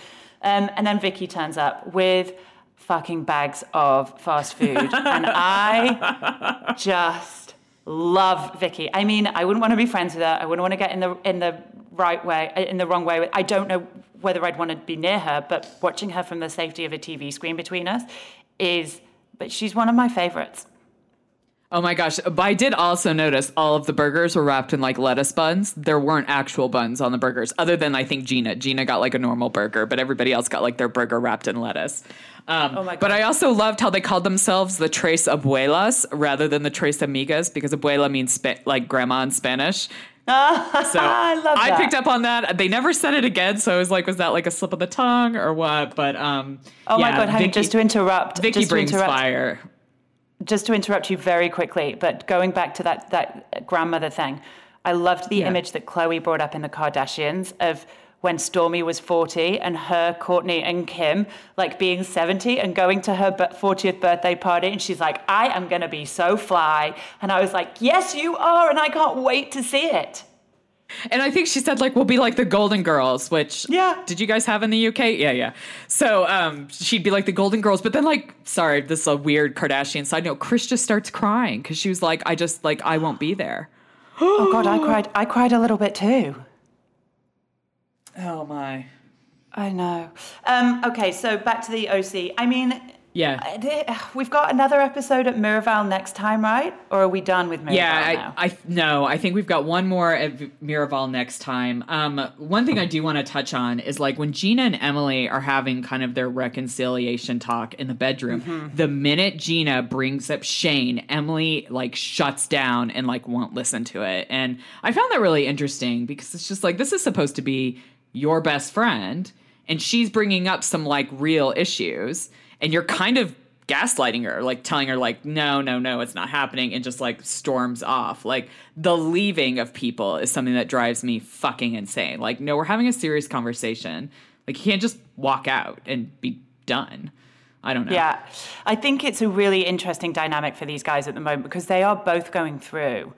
Um, and then Vicki turns up with fucking bags of fast food. (laughs) and I just love Vicki. I mean, I wouldn't want to be friends with her. I wouldn't want to get in the in the right way, in the wrong way. I don't know whether I'd want to be near her, but watching her from the safety of a TV screen between us is, but she's one of my favorites. Oh my gosh. But I did also notice all of the burgers were wrapped in like lettuce buns. There weren't actual buns on the burgers, other than I think Gina. Gina got like a normal burger, but everybody else got like their burger wrapped in lettuce. Um, Oh my God. But I also loved how they called themselves the Tres Abuelas rather than the Tres Amigas because abuela means spa- like grandma in Spanish. (laughs) So I love I picked up on that. They never said it again, so I was like, was that like a slip of the tongue or what? But um, Oh my yeah, god, honey, Vicki- just to interrupt, Vicki just to brings interrupt, fire. Just to interrupt you very quickly, but going back to that that grandmother thing, I loved the Yeah. image that Khloé brought up in the Kardashians of when Stormi was 40 and her, Kourtney, and Kim like being 70 and going to her bu- 40th birthday party. And she's like, I am going to be so fly. And I was like, Yes, you are. And I can't wait to see it. And I think she said like we'll be like the Golden Girls, which Yeah. Did you guys have in the UK? Yeah, yeah. So um, she'd be like the Golden Girls, but then like, sorry, this is a weird Kardashian side note. Kris just starts crying because she was like, I just like I won't be there. (gasps) Oh God, I cried. I cried a little bit too. Oh my. I know. Um, okay, so back to the OC. I mean, Yeah. (sighs) We've got another episode at Miraval next time, right? Or are we done with Miraval Yeah, now? I, I no, I think we've got one more at Miraval next time. Um, one thing I do want to touch on is like when Gina and Emily are having kind of their reconciliation talk in the bedroom. Mm-hmm. The minute Gina brings up Shane, Emily like shuts down and like won't listen to it. And I found that really interesting because it's just like this is supposed to be your best friend, and she's bringing up some like real issues, and you're kind of gaslighting her, like telling her like, no, no, no, it's not happening, and just like storms off. Like the leaving of people is something that drives me fucking insane. Like, no, we're having a serious conversation. Like, you can't just walk out and be done. I don't know. Yeah, I think it's a really interesting dynamic for these guys at the moment because they are both going through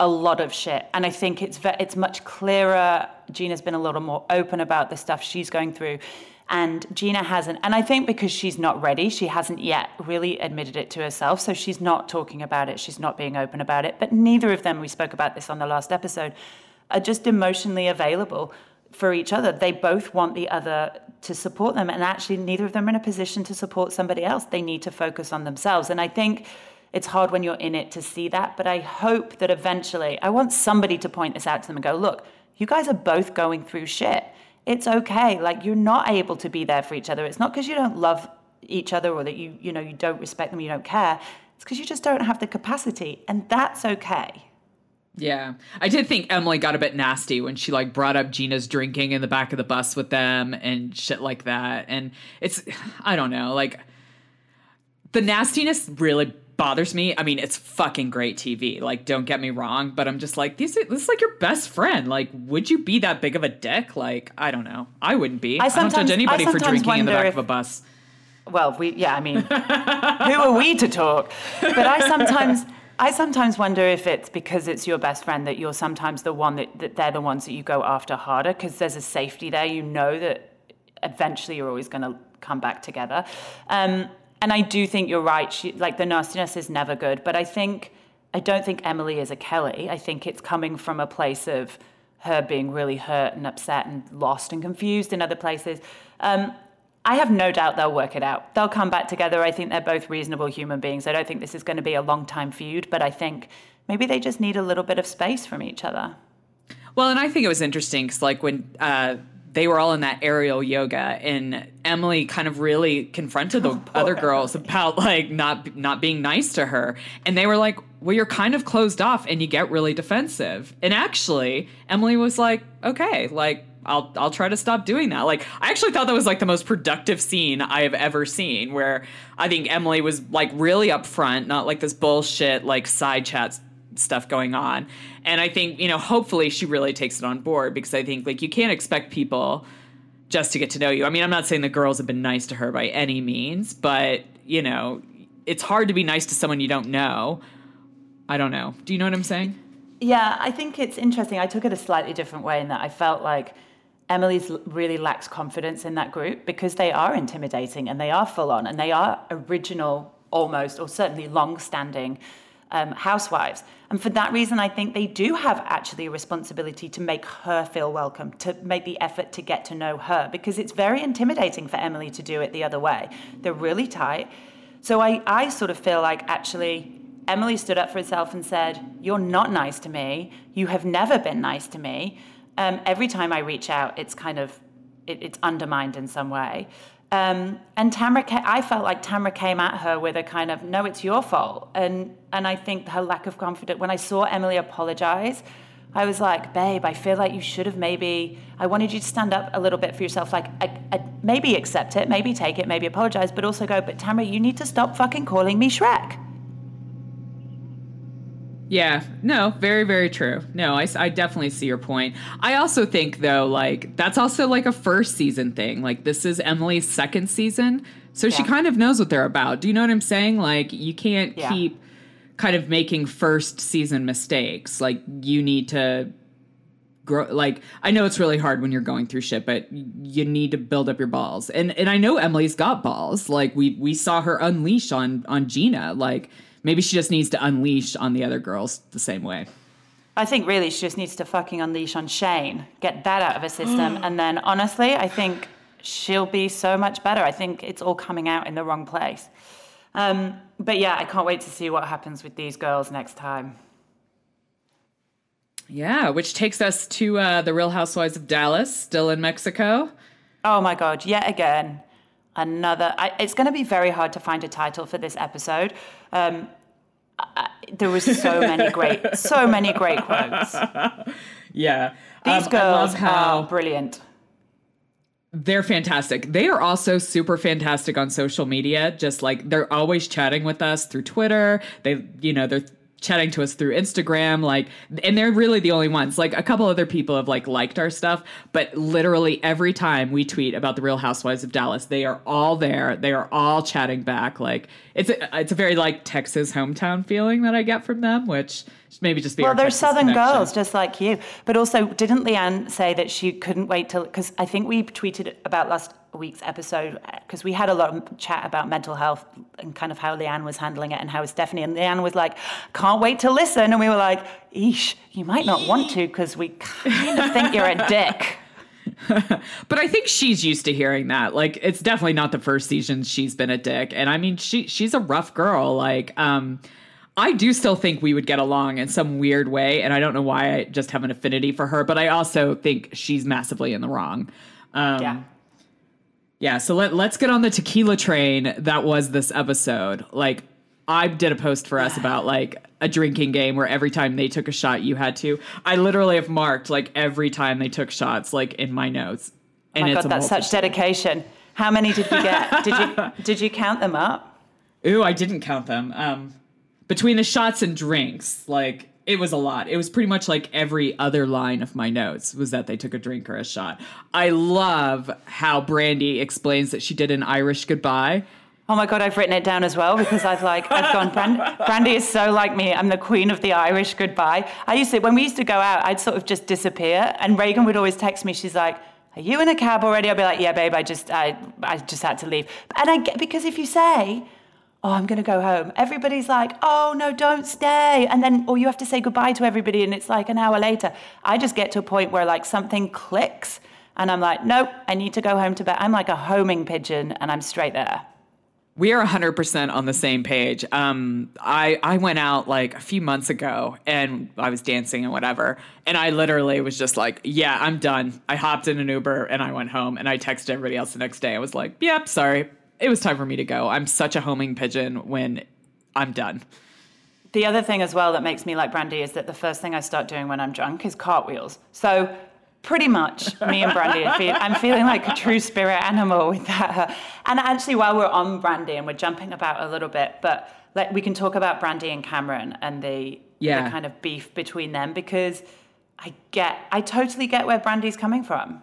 a lot of shit, and I think it's it's much clearer. Gina's been a little more open about the stuff she's going through, and Gina hasn't. And I think because she's not ready, she hasn't yet really admitted it to herself, so she's not talking about it. She's not being open about it. But neither of them, we spoke about this on the last episode, are just emotionally available for each other. They both want the other to support them. And actually, neither of them are in a position to support somebody else. They need to focus on themselves. And I think it's hard when you're in it to see that. But I hope that eventually, I want somebody to point this out to them and go, look, you guys are both going through shit. It's okay. Like, you're not able to be there for each other. It's not because you don't love each other or that you, you know, you don't respect them, you don't care. It's because you just don't have the capacity. And that's okay. Yeah. I did think Emily got a bit nasty when she like brought up Gina's drinking in the back of the bus with them and shit like that. And it's (sighs) I don't know, like the nastiness really bothers me. I mean, it's fucking great TV. Like, don't get me wrong, but I'm just like, this is, this is like your best friend. Like, would you be that big of a dick? Like, I don't know. I wouldn't be. I, don't sometimes- judge anybody for drinking in the back if- of a bus. Well, we yeah, I mean, who are we to talk? But I sometimes I sometimes wonder if it's because it's your best friend that you're sometimes the one that, that they're the ones that you go after harder because there's a safety there. You know that eventually you're always going to come back together. Um, and I do think you're right. She, like the nastiness is never good, but I think I don't think Emily is a Kelly. I think it's coming from a place of her being really hurt and upset and lost and confused in other places. Um, I have no doubt they'll work it out. They'll come back together. I think they're both reasonable human beings. I don't think this is going to be a long time feud, but I think maybe they just need a little bit of space from each other. Well, and I think it was interesting because, like, when uh, they were all in that aerial yoga, and Emily kind of really confronted the oh, other girls about like not not being nice to her, and they were like, "Well, you're kind of closed off, and you get really defensive." And actually, Emily was like, "Okay, like." I'll I'll try to stop doing that. Like I actually thought that was like the most productive scene I have ever seen where I think Emily was like really upfront, not like this bullshit like side chats stuff going on. And I think, you know, hopefully she really takes it on board because I think like you can't expect people just to get to know you. I mean, I'm not saying the girls have been nice to her by any means, but, you know, it's hard to be nice to someone you don't know. I don't know. Do you know what I'm saying? Yeah, I think it's interesting. I took it a slightly different way in that I felt like Emily's really lacks confidence in that group because they are intimidating and they are full on and they are original, almost, or certainly long standing um, housewives. And for that reason, I think they do have actually a responsibility to make her feel welcome, to make the effort to get to know her because it's very intimidating for Emily to do it the other way. They're really tight. So I, I sort of feel like actually Emily stood up for herself and said, You're not nice to me. You have never been nice to me. Um, every time I reach out, it's kind of it, it's undermined in some way. Um, and Tamra, I felt like Tamra came at her with a kind of, no, it's your fault. And, and I think her lack of confidence, when I saw Emily apologize, I was like, babe, I feel like you should have maybe, I wanted you to stand up a little bit for yourself, like, maybe accept it, maybe take it, maybe apologize, but also go, but Tamra, you need to stop fucking calling me Shrek. Yeah, no, very, very true. No, I, I definitely see your point. I also think, though, like, that's also like a first season thing. Like, this is Emily's second season. So yeah. she kind of knows what they're about. Do you know what I'm saying? Like, you can't yeah. keep kind of making first season mistakes. Like, you need to grow. Like, I know it's really hard when you're going through shit, but you need to build up your balls. And and I know Emily's got balls. Like, we we saw her unleash on on Gina. Like, maybe she just needs to unleash on the other girls the same way. I think really she just needs to fucking unleash on Shane, get that out of her system, (gasps) and then honestly, I think she'll be so much better. I think it's all coming out in the wrong place. Um, but yeah, I can't wait to see what happens with these girls next time. Yeah, which takes us to uh, the Real Housewives of Dallas, still in Mexico. Oh my God, yet again another. I, it's going to be very hard to find a title for this episode. Um, I, there was so many great, so many great quotes. (laughs) Yeah, these um, girls how are brilliant. They're fantastic. They are also super fantastic on social media. Just like they're always chatting with us through Twitter. They, you know, they're chatting to us through Instagram, like, and they're really the only ones. Like, a couple other people have like liked our stuff, but literally every time we tweet about the Real Housewives of Dallas, they are all there. They are all chatting back. Like, it's a, it's a very like Texas hometown feeling that I get from them, which maybe just be well, they're Texas Southern connection. girls, just like you. But also, didn't LeeAnne say that she couldn't wait till? Because I think we tweeted about last week's episode because we had a lot of chat about mental health and kind of how LeeAnne was handling it and how Stephanie and LeeAnne was like, can't wait to listen. And we were like, eesh, you might not want to because we kind of think you're a dick. (laughs) but I think she's used to hearing that. Like it's definitely not the first season she's been a dick. And I mean she she's a rough girl. Like um I do still think we would get along in some weird way and I don't know why I just have an affinity for her, but I also think she's massively in the wrong. Um, yeah. Yeah, so let let's get on the tequila train that was this episode. Like I did a post for us about like a drinking game where every time they took a shot you had to. I literally have marked like every time they took shots like in my notes. Oh my god, that's such dedication. How many did you get? (laughs) did you did you count them up? Ooh, I didn't count them. Um between the shots and drinks, like it was a lot. It was pretty much like every other line of my notes was that they took a drink or a shot. I love how Brandi explains that she did an Irish goodbye. Oh my god, I've written it down as well because I've like I've gone. Brand, Brandi is so like me. I'm the queen of the Irish goodbye. I used to when we used to go out, I'd sort of just disappear, and Reagan would always text me. She's like, "Are you in a cab already?" I'd be like, "Yeah, babe. I just I I just had to leave." And I get because if you say oh, I'm going to go home. Everybody's like, oh, no, don't stay. And then, or you have to say goodbye to everybody and it's like an hour later. I just get to a point where like something clicks and I'm like, nope, I need to go home to bed. I'm like a homing pigeon and I'm straight there. We are 100% on the same page. Um, I, I went out like a few months ago and I was dancing and whatever. And I literally was just like, yeah, I'm done. I hopped in an Uber and I went home and I texted everybody else the next day. I was like, yep, sorry it was time for me to go. I'm such a homing pigeon when I'm done. The other thing as well that makes me like brandi is that the first thing I start doing when I'm drunk is cartwheels. So pretty much me and brandi I'm feeling like a true spirit animal with that. And actually, while we're on brandi and we're jumping about a little bit, but like we can talk about brandi and kameron and the, yeah. the kind of beef between them because I get, I totally get where brandi's coming from.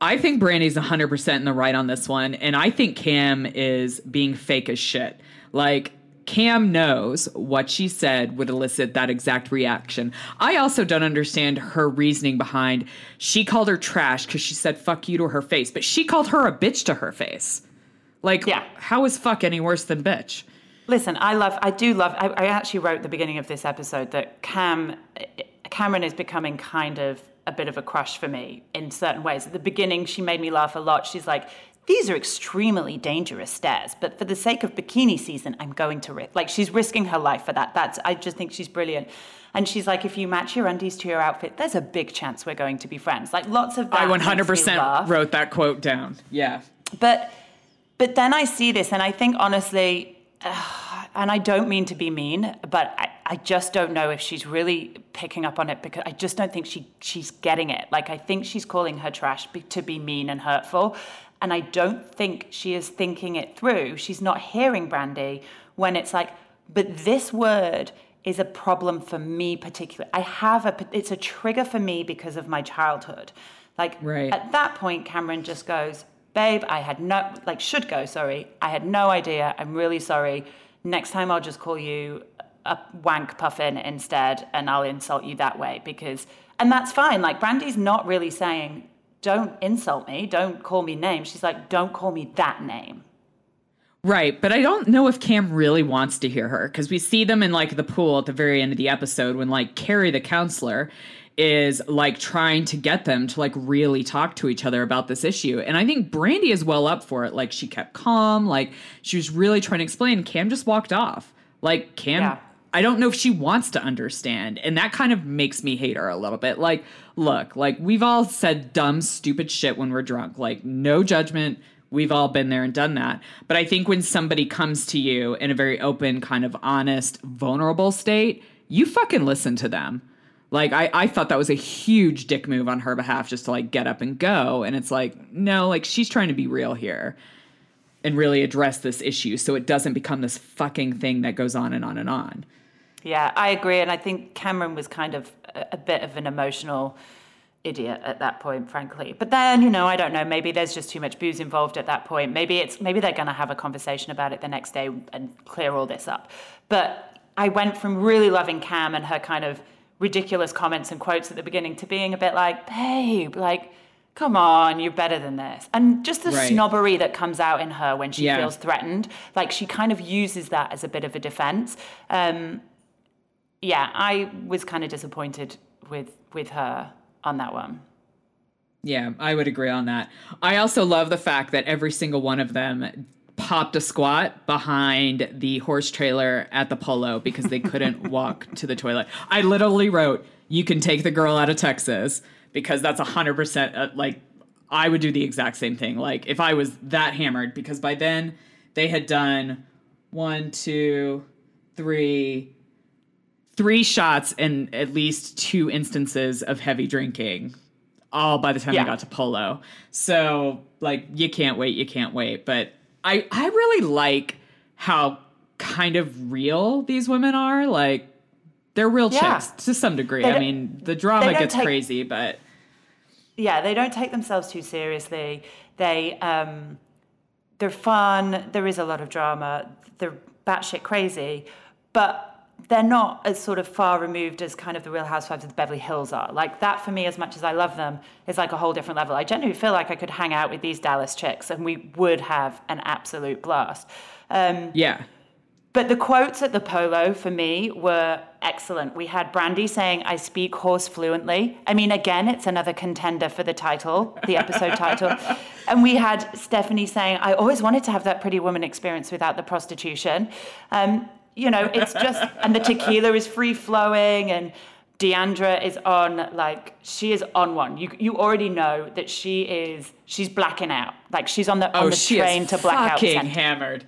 I think Brandi's 100% in the right on this one. And I think Cam is being fake as shit. Like, Cam knows what she said would elicit that exact reaction. I also don't understand her reasoning behind she called her trash because she said fuck you to her face, but she called her a bitch to her face. Like, yeah. how is fuck any worse than bitch? Listen, I love, I do love, I, I actually wrote the beginning of this episode that Cam, Kameron is becoming kind of a bit of a crush for me in certain ways. At the beginning, she made me laugh a lot. She's like these are extremely dangerous stairs, but for the sake of bikini season, I'm going to risk. Like she's risking her life for that. That's I just think she's brilliant. And she's like, if you match your undies to your outfit, there's a big chance we're going to be friends. Like lots of. I makes me 100% laugh. wrote that quote down. Yeah. But but then I see this, and I think honestly, uh, and I don't mean to be mean, but I, I just don't know if she's really picking up on it because I just don't think she she's getting it. Like I think she's calling her trash be, to be mean and hurtful, and I don't think she is thinking it through. She's not hearing Brandi when it's like, but this word is a problem for me particularly. I have a it's a trigger for me because of my childhood. Like Right. at that point, Kameron just goes, Babe, I had no, like, should go, sorry. I had no idea. I'm really sorry. Next time I'll just call you a wank puffin instead and I'll insult you that way because, and that's fine. Like, Brandi's not really saying, don't insult me, don't call me names. She's like, don't call me that name. Right, but I don't know if Cam really wants to hear her because we see them in like the pool at the very end of the episode when like Kary the counselor is like trying to get them to like really talk to each other about this issue. And I think Brandi is well up for it. Like she kept calm, like she was really trying to explain. Cam just walked off. Like Cam Yeah. I don't know if she wants to understand. And that kind of makes me hate her a little bit. Like, look, like we've all said dumb, stupid shit when we're drunk. Like, no judgment. We've all been there and done that. But I think when somebody comes to you in a very open, kind of honest, vulnerable state, you fucking listen to them. Like, I, I thought that was a huge dick move on her behalf just to like get up and go. And it's like, no, like she's trying to be real here and really address this issue so it doesn't become this fucking thing that goes on and on and on. Yeah, I agree. And I think Kameron was kind of a, a bit of an emotional idiot at that point, frankly. But then, you know, I don't know. Maybe there's just too much booze involved at that point. Maybe it's maybe they're going to have a conversation about it the next day and clear all this up. But I went from really loving Cam and her kind of ridiculous comments and quotes at the beginning to being a bit like, babe, like. Come on, you're better than this. And just the Right. snobbery that comes out in her when she Yeah. feels threatened, like she kind of uses that as a bit of a defense. Um, yeah, I was kind of disappointed with with her on that one. Yeah, I would agree on that. I also love the fact that every single one of them popped a squat behind the horse trailer at the polo because they couldn't (laughs) walk to the toilet. I literally wrote, "You can take the girl out of Texas," because that's 100% uh, like I would do the exact same thing. Like if I was that hammered because by then they had done one, two, three, three shots and at least two instances of heavy drinking all by the time Yeah. they got to polo so like you can't wait you can't wait but i i really like how kind of real these women are like they're real Yeah. chicks to some degree i mean the drama gets take- crazy but Yeah, they don't take themselves too seriously. They um, they're fun. There is a lot of drama. They're batshit crazy, but they're not as sort of far removed as kind of the Real Housewives of the Beverly Hills are. Like that for me, as much as I love them, is like a whole different level. I genuinely feel like I could hang out with these Dallas chicks and we would have an absolute blast. Um, yeah But the quotes at the polo for me were excellent. We had Brandi saying, I speak horse fluently. I mean, again, it's another contender for the title, the episode title. (laughs) And we had Stephanie saying, I always wanted to have that pretty woman experience without the prostitution. Um, you know, it's just, (laughs) and the tequila is free flowing and D'Andra is on, like, she is on one. You, you already know that she is, she's blacking out. Like, she's on the, on oh the she train is to blackout fucking hammered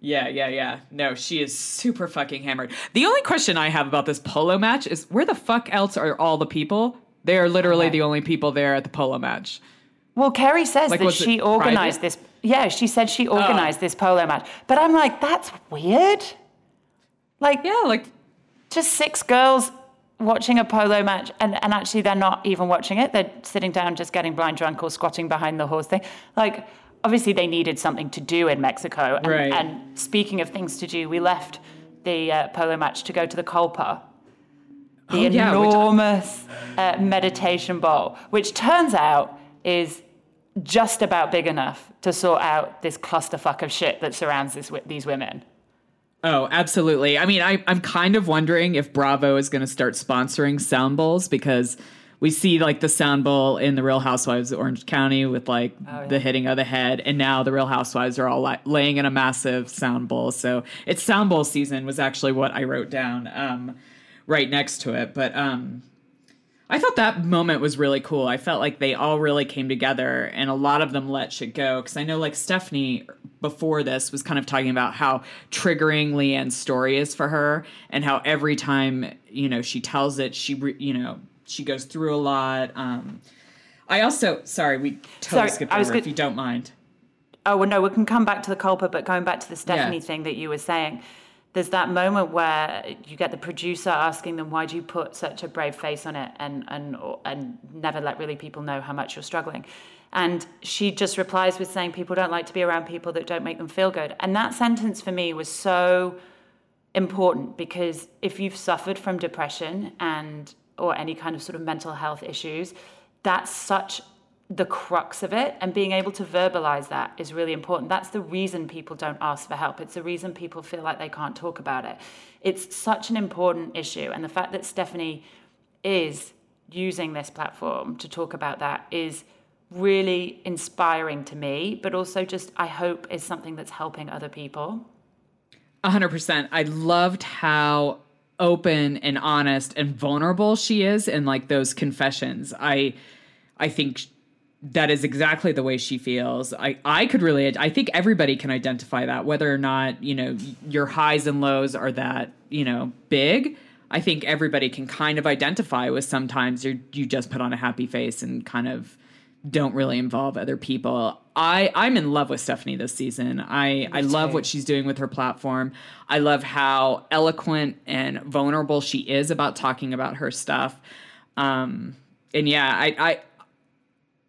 yeah yeah yeah no she is super fucking hammered the only question i have about this polo match is where the fuck else are all the people they are literally Okay. the only people there at the polo match Well, Kary says Like, that she organized private? this. Yeah, she said she oh. organized this polo match. But I'm like, that's weird. Like, yeah like just six girls watching a polo match, and, and actually they're not even watching it. They're sitting down, just getting blind drunk or squatting behind the horse thing. Like, obviously they needed something to do in Mexico. And, Right. and speaking of things to do, we left the uh, polo match to go to the Colpa. The Oh, yeah, enormous uh, meditation bowl, which turns out is just about big enough to sort out this clusterfuck of shit that surrounds this, these women. Oh, absolutely. I mean, I, I'm kind of wondering if Bravo is going to start sponsoring sound bowls because we see like the sound bowl in the Real Housewives of Orange County with like Oh, yeah. the hitting of the head, and now the Real Housewives are all li- laying in a massive sound bowl. So it's sound bowl season was actually what I wrote down um, right next to it. But um, I thought that moment was really cool. I felt like they all really came together, and a lot of them let shit go. Because I know like Stephanie before this was kind of talking about how triggering LeeAnne's story is for her, and how every time you know she tells it, she re- you know she goes through a lot. Um, I also sorry we totally Sorry, skipped over if you don't mind. Oh, well, no, we can come back to the culprit, but going back to the Stephanie Yeah. thing that you were saying, there's that moment where you get the producer asking them, why do you put such a brave face on it and, and, and never let really people know how much you're struggling? And she just replies with saying, people don't like to be around people that don't make them feel good. And that sentence for me was so important because if you've suffered from depression and or any kind of sort of mental health issues that's such the crux of it and being able to verbalize that is really important that's the reason people don't ask for help it's the reason people feel like they can't talk about it it's such an important issue and the fact that stephanie is using this platform to talk about that is really inspiring to me but also just i hope is something that's helping other people A hundred percent. I loved how open and honest and vulnerable she is in like those confessions. I, I think that is exactly the way she feels. I, I could really, I think everybody can identify that, whether or not you know your highs and lows are that you know big. I think everybody can kind of identify with sometimes you you just put on a happy face and kind of don't really involve other people. I I'm in love with Stephanie this season. I I love what she's doing with her platform. I love how eloquent and vulnerable she is about talking about her stuff. Um and yeah, I I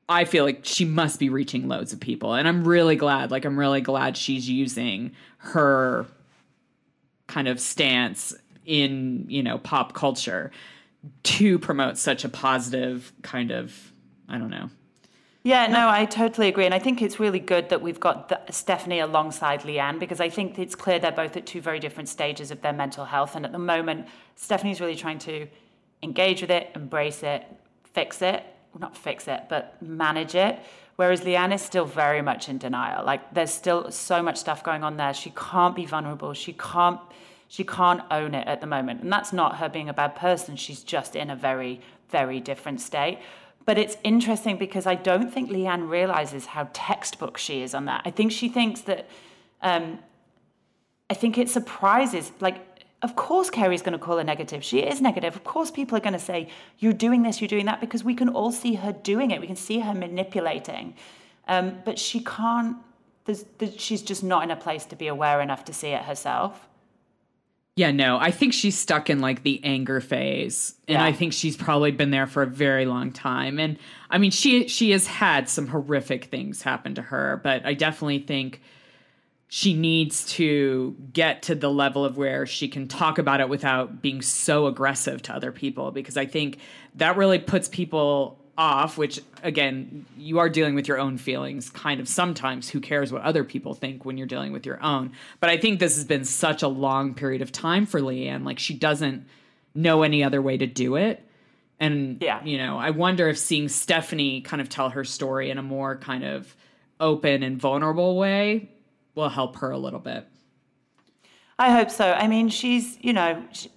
I feel like she must be reaching loads of people and I'm really glad. Like I'm really glad she's using her kind of stance in, you know, pop culture to promote such a positive kind of I don't know. Yeah, no, I totally agree. And I think it's really good that we've got the, Stephanie alongside LeeAnne because I think it's clear they're both at two very different stages of their mental health. And at the moment, Stephanie's really trying to engage with it, embrace it, fix it. Not fix it, but manage it. Whereas LeeAnne is still very much in denial. Like there's still so much stuff going on there. She can't be vulnerable. She can't she can't own it at the moment. And that's not her being a bad person. She's just in a very, very different state. But it's interesting because I don't think LeeAnne realizes how textbook she is on that. I think she thinks that, um, I think it surprises, like, of course Kary's going to call her negative. She is negative. Of course people are going to say, you're doing this, you're doing that, because we can all see her doing it. We can see her manipulating. Um, but she can't, there's, there's, she's just not in a place to be aware enough to see it herself. Yeah, no, I think she's stuck in like the anger phase, and Yeah. I think she's probably been there for a very long time. And I mean, she she has had some horrific things happen to her, but I definitely think she needs to get to the level of where she can talk about it without being so aggressive to other people because I think that really puts people off which again you are dealing with your own feelings kind of sometimes. Who cares what other people think when you're dealing with your own? But I think this has been such a long period of time for LeeAnne. Like she doesn't know any other way to do it. And Yeah. you know I wonder if seeing Stephanie kind of tell her story in a more kind of open and vulnerable way will help her a little bit. I hope so. I mean, she's, you know, she,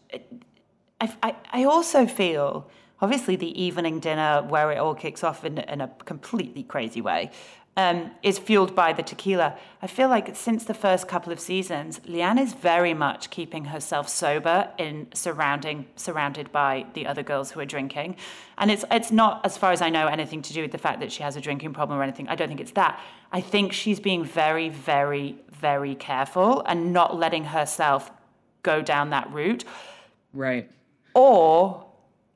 I, I, I also feel, obviously, the evening dinner where it all kicks off in, in a completely crazy way um, is fueled by the tequila. I feel like since the first couple of seasons, LeeAnne is very much keeping herself sober in surrounding surrounded by the other girls who are drinking, and it's it's not, as far as I know, anything to do with the fact that she has a drinking problem or anything. I don't think it's that. I think she's being very, very, very careful and not letting herself go down that route Right. or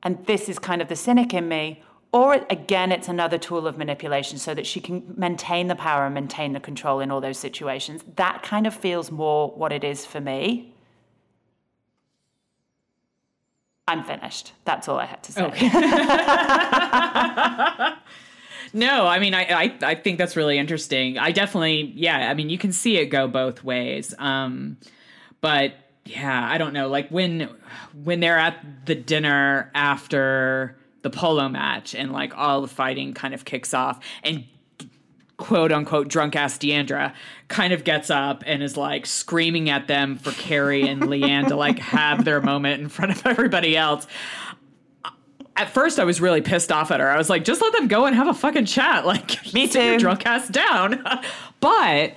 and this is kind of the cynic in me or again it's another tool of manipulation so that she can maintain the power and maintain the control in all those situations that kind of feels more what it is for me i'm finished that's all i had to say (laughs) No, I mean, I, I I think that's really interesting. I definitely, yeah. I mean, you can see it go both ways. Um, but yeah, I don't know. Like when when they're at the dinner after the polo match and like all the fighting kind of kicks off and quote unquote drunk ass D'Andra kind of gets up and is like screaming at them for Kary and LeeAnne to like have their moment in front of everybody else. At first, I was really pissed off at her. I was like, just let them go and have a fucking chat. Like, (laughs) Me sit your too. drunk ass down. (laughs) but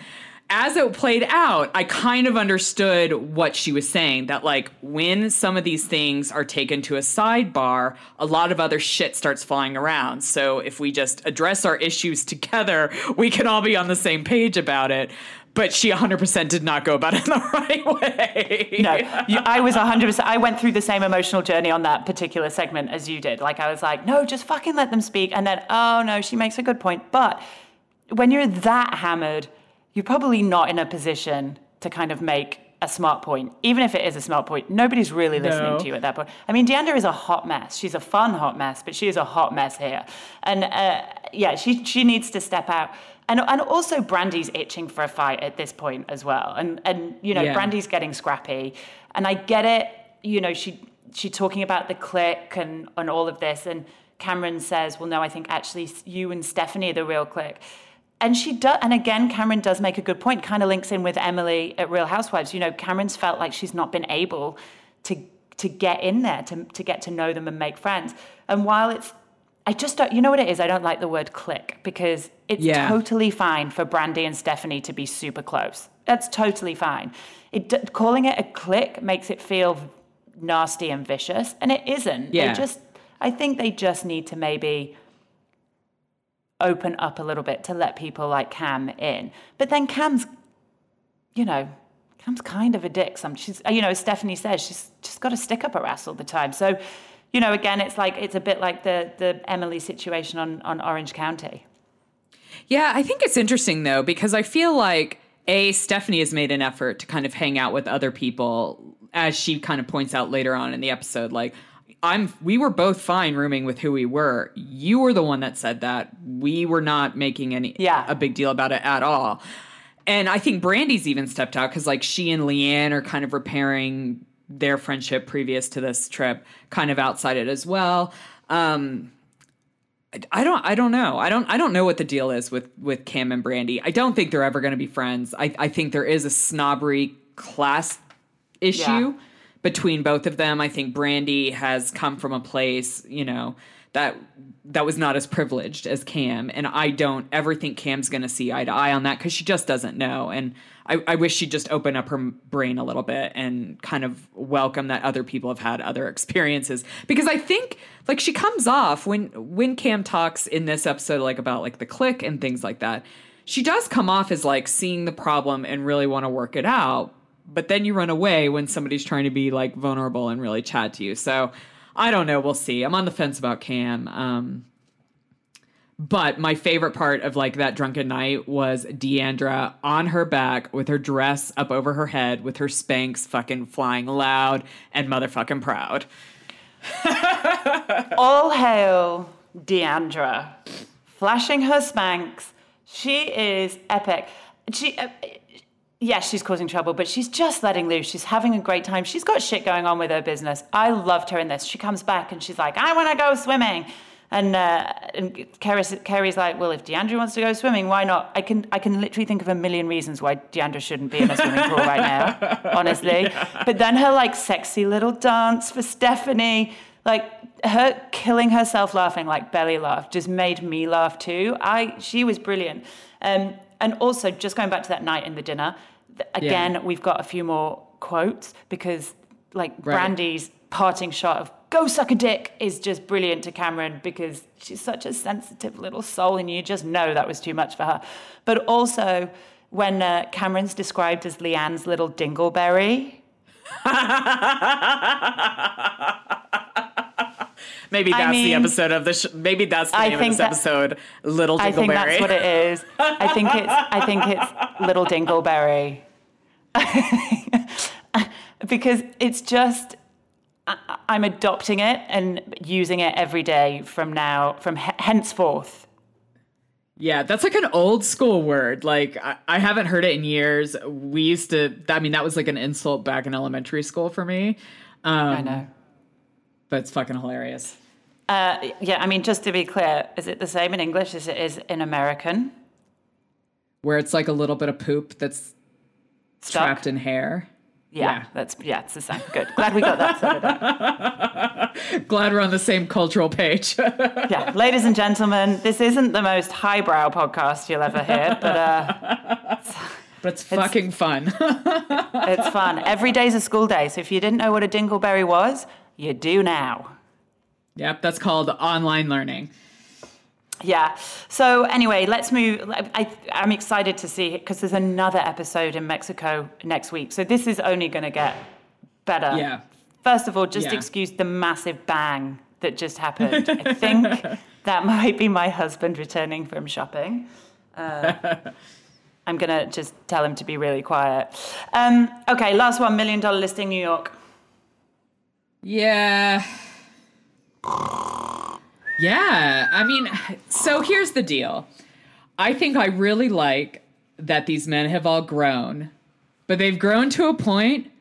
as it played out, I kind of understood what she was saying that, like, when some of these things are taken to a sidebar, a lot of other shit starts flying around. So if we just address our issues together, we can all be on the same page about it. But she 100% did not go about it in (laughs) the right way. No, you, I was 100%. I went through the same emotional journey on that particular segment as you did. Like, I was like, no, just fucking let them speak. And then, oh, no, she makes a good point. But when you're that hammered, you're probably not in a position to kind of make a smart point. Even if it is a smart point, nobody's really listening No. to you at that point. I mean, D'Andra is a hot mess. She's a fun hot mess, but she is a hot mess here. And uh, yeah, she she needs to step out. And and also Brandi's itching for a fight at this point as well. And and you know, Yeah. Brandi's getting scrappy. And I get it, you know, she she talking about the click and and all of this and Kameron says, "Well, no, I think actually you and Stephanie are the real click." And she does, and again, Kameron does make a good point. Kind of links in with Emily at Real Housewives. You know, Kameron's felt like she's not been able to to get in there, to to get to know them and make friends. And while it's, I just don't. You know what it is? I don't like the word click because it's Yeah. totally fine for Brandi and Stephanie to be super close. That's totally fine. It calling it a click makes it feel nasty and vicious, and it isn't. Yeah. They just, I think they just need to maybe open up a little bit to let people like Cam in. But then Cam's, you know, Cam's kind of a dick. Some she's, you know, as Stephanie says, she's just got to stick up her ass all the time. So, you know, again, it's like it's a bit like the the Emily situation on on Orange County. Yeah, I think it's interesting though because I feel like a Stephanie has made an effort to kind of hang out with other people as she kind of points out later on in the episode like I'm we were both fine rooming with who we were. You were the one that said that. We were not making any Yeah. a big deal about it at all. And I think Brandi's even stepped out cuz like she and LeeAnne are kind of repairing their friendship previous to this trip kind of outside it as well. Um I don't I don't know. I don't I don't know what the deal is with with Cam and Brandy. I don't think they're ever going to be friends. I I think there is a snobbery class issue Yeah. Between both of them. I think Brandi has come from a place, you know, that that was not as privileged as Cam. And I don't ever think Cam's going to see eye to eye on that cuz she just doesn't know. And I, I wish she'd just open up her brain a little bit and kind of welcome that other people have had other experiences. Because I think like she comes off when when Cam talks in this episode like about like the click and things like that she does come off as like seeing the problem and really want to work it out but then you run away when somebody's trying to be like vulnerable and really chat to you so I don't know we'll see I'm on the fence about Cam um but my favorite part of like that drunken night was D'Andra on her back with her dress up over her head with her Spanx fucking flying loud and motherfucking proud. (laughs) All hail D'Andra, flashing her Spanx. She is epic. She. Uh, Yes, she's causing trouble, but she's just letting loose. She's having a great time. She's got shit going on with her business. I loved her in this. She comes back and she's like, I want to go swimming. And, uh, and Kary's, Kary's like, well, if D'Andra wants to go swimming, why not? I can, I can literally think of a million reasons why D'Andra shouldn't be in a swimming pool right now, (laughs) honestly. But then her like sexy little dance for Stephanie, like her killing herself laughing, like belly laugh, just made me laugh too. I, she was brilliant. Um, and also, just going back to that night in the dinner, again, we've got a few more quotes because, like, Right. Brandi's parting shot of "Go suck a dick" is just brilliant to Kameron because she's such a sensitive little soul, and you just know that was too much for her. But also, when uh, Kameron's described as LeeAnne's little dingleberry, (laughs) Maybe I that's the episode of the sh- maybe that's the I name of this that- episode. Little Dingleberry. I think that's what it is. I think it's I think it's little dingleberry. (laughs) because it's just I, I'm adopting it and using it every day from now from he- henceforth. Yeah, that's like an old school word. Like I, I haven't heard it in years. We used to. I mean, that was like an insult back in elementary school for me. Um, I know. but it's fucking hilarious. Uh, yeah, I mean, just to be clear, is it the same in English as it is in American? Where it's like a little bit of poop that's Stuck? trapped in hair. Yeah, Yeah. that's yeah, it's the same. Good. Glad we got that sorted out. (laughs) Glad we're on the same cultural page. (laughs) Yeah, ladies and gentlemen, this isn't the most highbrow podcast you'll ever hear, but uh, (laughs) but it's fucking fun. it's fun. Every day's a school day, so if you didn't know what a dingleberry was, you do now. Yep, that's called online learning. Yeah. So anyway, let's move. I, I'm excited to see because there's another episode in Mexico next week. So this is only going to get better. Yeah. First of all, just Yeah. excuse the massive bang that just happened. I think (laughs) that might be my husband returning from shopping. (laughs) Uh, I'm going to just tell him to be really quiet. Um, okay, last one million dollar listing New York. Yeah. Yeah. I mean, so here's the deal. I think I really like that these men have all grown, but they've grown to a point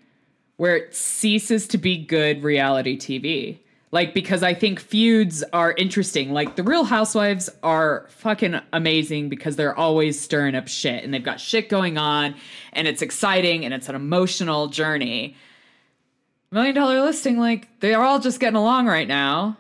where it ceases to be good reality TV. Like, because I think feuds are interesting. Like, the Real Housewives are fucking amazing because they're always stirring up shit and they've got shit going on and it's exciting and it's an emotional journey. Million dollar listing, like, they're all just getting along right now.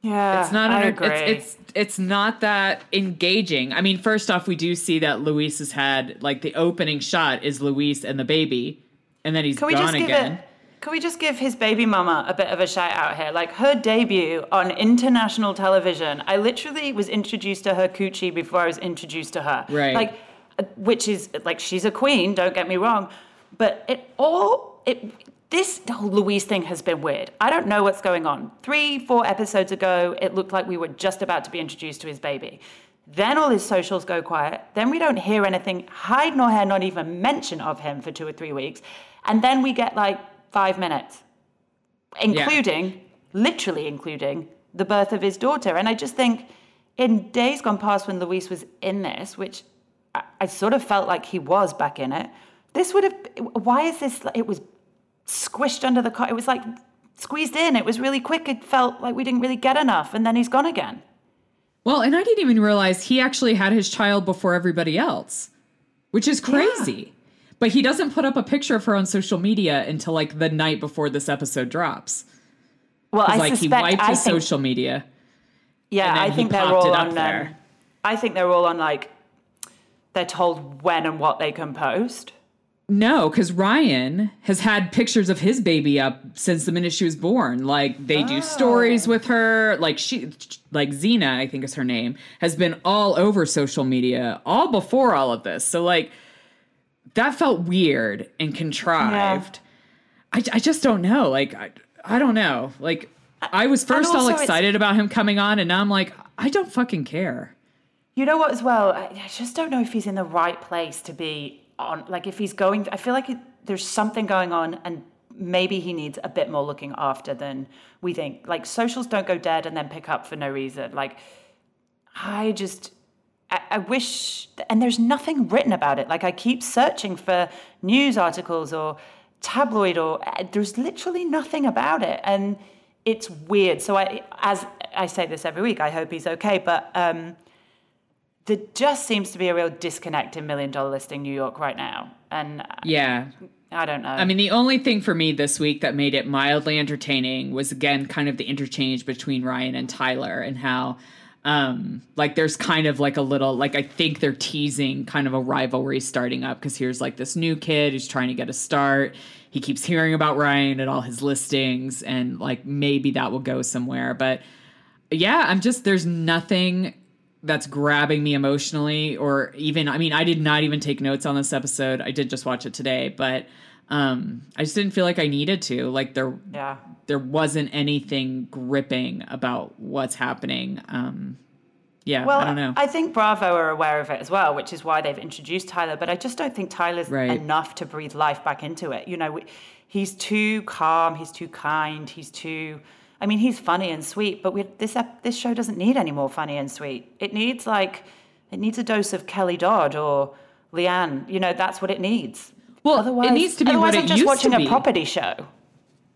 Yeah, It's not I under, agree. it's, it's it's not that engaging. I mean, first off, we do see that Luis has had like the opening shot is Luis and the baby, and then he's Can we gone just give again. it? Can we just give his baby mama a bit of a shout out here? Like her debut on international television, I literally was introduced to her coochie before I was introduced to her. Right. Like, uh, which is like she's a queen. Don't get me wrong, but it all it. This whole Luis thing has been weird. I don't know what's going on. Three, four episodes ago, it looked like we were just about to be introduced to his baby. Then all his socials go quiet. Then we don't hear anything, hide nor hair, not even mention of him for two or three weeks. And then we get like five minutes, including, literally including, the birth of his daughter. And I just think in days gone past when Luis was in this, which I, I sort of felt like he was back in it, this would have, why is this, it was squished under the car. It was like squeezed in. It was really quick. It felt like we didn't really get enough. And then he's gone again. Well, and I didn't even realize he actually had his child before everybody else, which is crazy. But he doesn't put up a picture of her on social media until like the night before this episode drops. Well, I like suspect, he wiped I his think, social media. yeah, I think they're all it up on, um, there. I think they're all on like, they're told when and what they can post. No, because Ryan has had pictures of his baby up since the minute she was born. Like they do oh. stories with her. Like she, like Zena, I think is her name, has been all over social media all before all of this. So like that felt weird and contrived. I, I just don't know. Like I, I don't know. Like I was first all excited about him coming on, and now I'm like, I don't fucking care. You know what, as well? I just don't know if he's in the right place to be on. Like, if he's going, I feel like it, there's something going on, and maybe he needs a bit more looking after than we think. Like, socials don't go dead and then pick up for no reason. Like, I just, I, I wish, and there's nothing written about it. Like, I keep searching for news articles or tabloid, or uh, there's literally nothing about it, and it's weird. So I, as I say this every week, I hope he's okay, but. um there just seems to be a real disconnect in Million Dollar Listing New York right now. And Yeah, I don't know. I mean, the only thing for me this week that made it mildly entertaining was again kind of the interchange between Ryan and Tyler and how um like there's kind of like a little like I think they're teasing kind of a rivalry starting up because here's like this new kid who's trying to get a start. He keeps hearing about Ryan at all his listings and like maybe that will go somewhere, but yeah, I'm just there's nothing that's grabbing me emotionally or even I mean I did not even take notes on this episode. I did just watch it today, but um I just didn't feel like I needed to. Like there yeah. there wasn't anything gripping about what's happening. Um yeah, Well, I don't know. I think Bravo are aware of it as well, which is why they've introduced Tyler. But I just don't think Tyler's Right. enough to breathe life back into it. You know, he's too calm, he's too kind, he's too. I mean, he's funny and sweet, but we, this ep- this show doesn't need any more funny and sweet. It needs like, it needs a dose of Kelly Dodd or LeeAnne. You know, that's what it needs. Well, otherwise, it needs to be otherwise it I'm just watching a property show.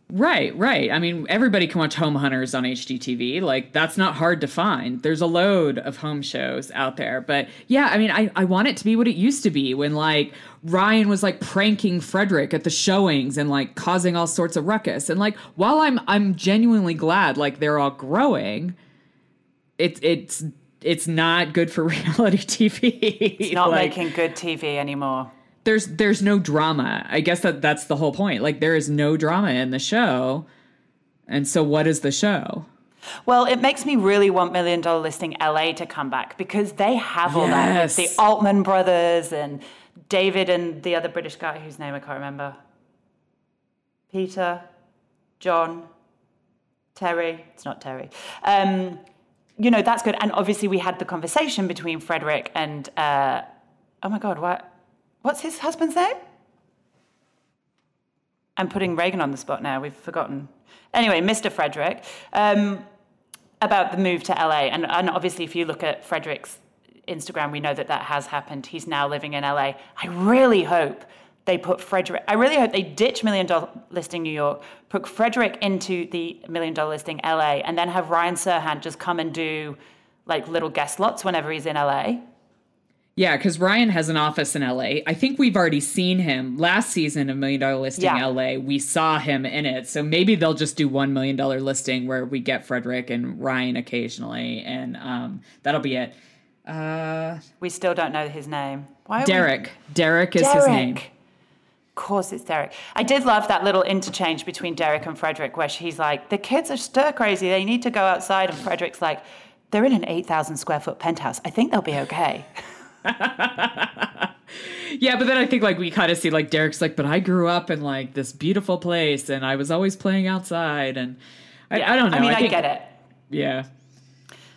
Right, right. I mean, everybody can watch Home Hunters on HGTV. Like, that's not hard to find. There's a load of home shows out there. But yeah, I mean, I, I want it to be what it used to be when, like, Ryan was like pranking Fredrik at the showings and like causing all sorts of ruckus. And like, while I'm I'm genuinely glad like they're all growing, it's it's it's not good for (laughs) reality TV. It's not Like, making good TV anymore. There's there's no drama. I guess that that's the whole point. Like there is no drama in the show. And so what is the show? Well, it makes me really want Million Dollar Listing LA to come back because they have all that. Yes. It's the Altman brothers and David and the other British guy whose name I can't remember. Peter, John, Terry. It's not Terry. Um, you know, that's good. And obviously, we had the conversation between Fredrik and, uh, oh my God, what? What's his husband's name? I'm putting Reagan on the spot now. We've forgotten. Anyway, Mr. Fredrik, um, about the move to LA. And, and obviously, if you look at Fredrik's Instagram, we know that that has happened. He's now living in LA. I really hope they put Fredrik, I really hope they ditch Million Dollar Listing New York, put Fredrik into the Million Dollar Listing LA, and then have Ryan Serhant just come and do like little guest lots whenever he's in LA. Yeah, because Ryan has an office in LA. I think we've already seen him last season of Million Dollar Listing Yeah. LA. We saw him in it. So maybe they'll just do one million dollar listing where we get Fredrik and Ryan occasionally, and um, that'll be it. Uh, We still don't know his name. Why are we- Derek. Derek is his name. Of course, it's Derek. I did love that little interchange between Derek and Fredrik, where she's like, "The kids are stir crazy. They need to go outside," and Fredrik's like, "They're in an eight thousand square foot penthouse. I think they'll be okay." (laughs) (laughs) Yeah, but then I think like we kind of see like Derek's like, but I grew up in like this beautiful place, and I was always playing outside, and I, I don't know. I mean, I, think- get it. Yeah.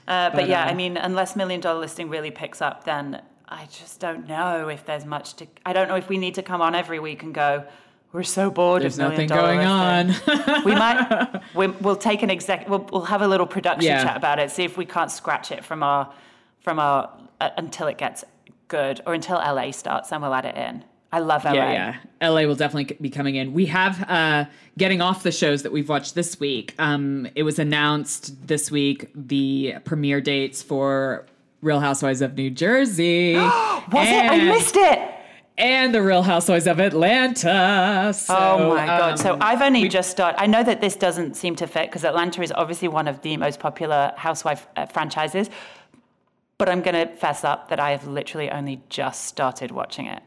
Uh, but, But, yeah, uh, I mean, unless Million Dollar Listing really picks up, then I just don't know if there's much to. I don't know if we need to come on every week and go. We're so bored There's nothing going Listing." on. we might (laughs) we, we'll take an exec we'll, we'll have a little production Yeah. chat about it see if we can't scratch it from our from our uh, until it gets good or until la starts then we'll add it in i love la Yeah, yeah. LA will definitely be coming in. We have uh getting off the shows that we've watched this week. Um it was announced this week the premiere dates for Real Housewives of New Jersey. (gasps) was it i missed it And the Real Housewives of Atlanta. So, oh my god so um, i've only just started i know that this doesn't seem to fit because atlanta is obviously one of the most popular housewife uh, franchises but i'm going to fess up that i have literally only just started watching it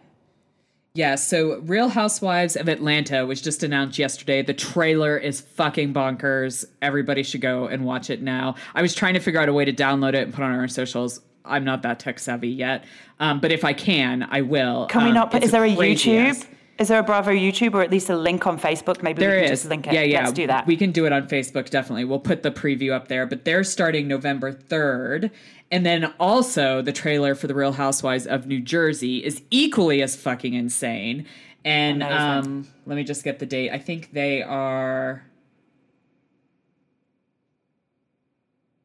Yeah, so Real Housewives of Atlanta was just announced yesterday. The trailer is fucking bonkers. Everybody should go and watch it now. I was trying to figure out a way to download it and put it on our socials. I'm not that tech savvy yet, um, but if I can, I will. can we Um, not put is there a youtube ass. Is there a bravo youtube or at least a link on facebook maybe There we is. can just link it Yeah, yeah. let's do that We can do it on Facebook, definitely. We'll put the preview up there. But they're starting November 3rd. And then also the trailer for The Real Housewives of New Jersey is equally as fucking insane. And um, let me just get the date. I think they are.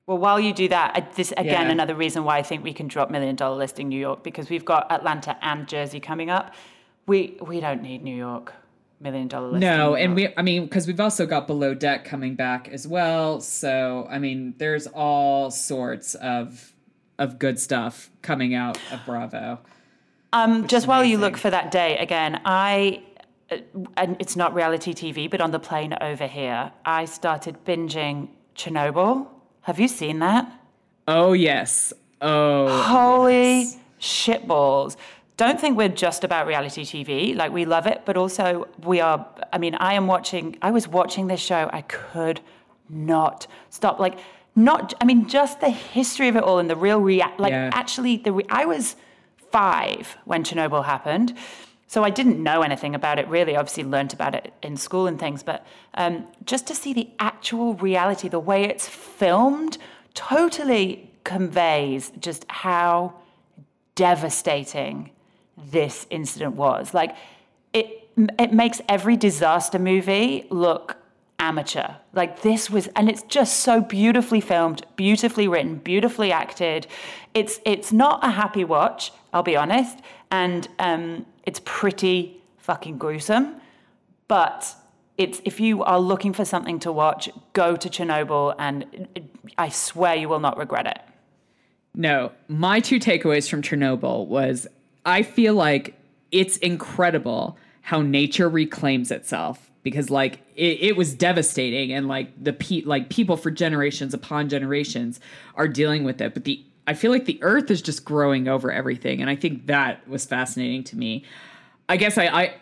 Well, while you do that, this again Yeah. another reason why I think we can drop Million Dollar Listing New York because we've got Atlanta and Jersey coming up. We we don't need New York Million Dollar Listing. No, and we, I mean, because we've also got Below Deck coming back as well. So, I mean, there's all sorts of of good stuff coming out of Bravo. um, just while you look for that day again, I uh, and it's not reality TV, but on the plane over here, I started binging Chernobyl. Have you seen that? Oh, yes. Oh, Holy shitballs. Don't think we're just about reality TV. Like, we love it, but also we are. I mean, I am watching, I was watching this show. I could not stop. Like, not, I mean, just the history of it all and the real react. Like, Yeah. actually, the re- I was five when Chernobyl happened. So I didn't know anything about it really. Obviously, learnt about it in school and things, but um, just to see the actual reality, the way it's filmed, totally conveys just how devastating this incident was. Like it, it makes every disaster movie look amateur. Like this was, and it's just so beautifully filmed, beautifully written, beautifully acted. It's it's not a happy watch, I'll be honest, and um, it's pretty fucking gruesome. But it's if you are looking for something to watch, go to Chernobyl, and I swear you will not regret it. No, my two takeaways from Chernobyl was I feel like it's incredible how nature reclaims itself because like it, it was devastating and like the pe- like people for generations upon generations are dealing with it but the I feel like the earth is just growing over everything and I think that was fascinating to me. I guess I I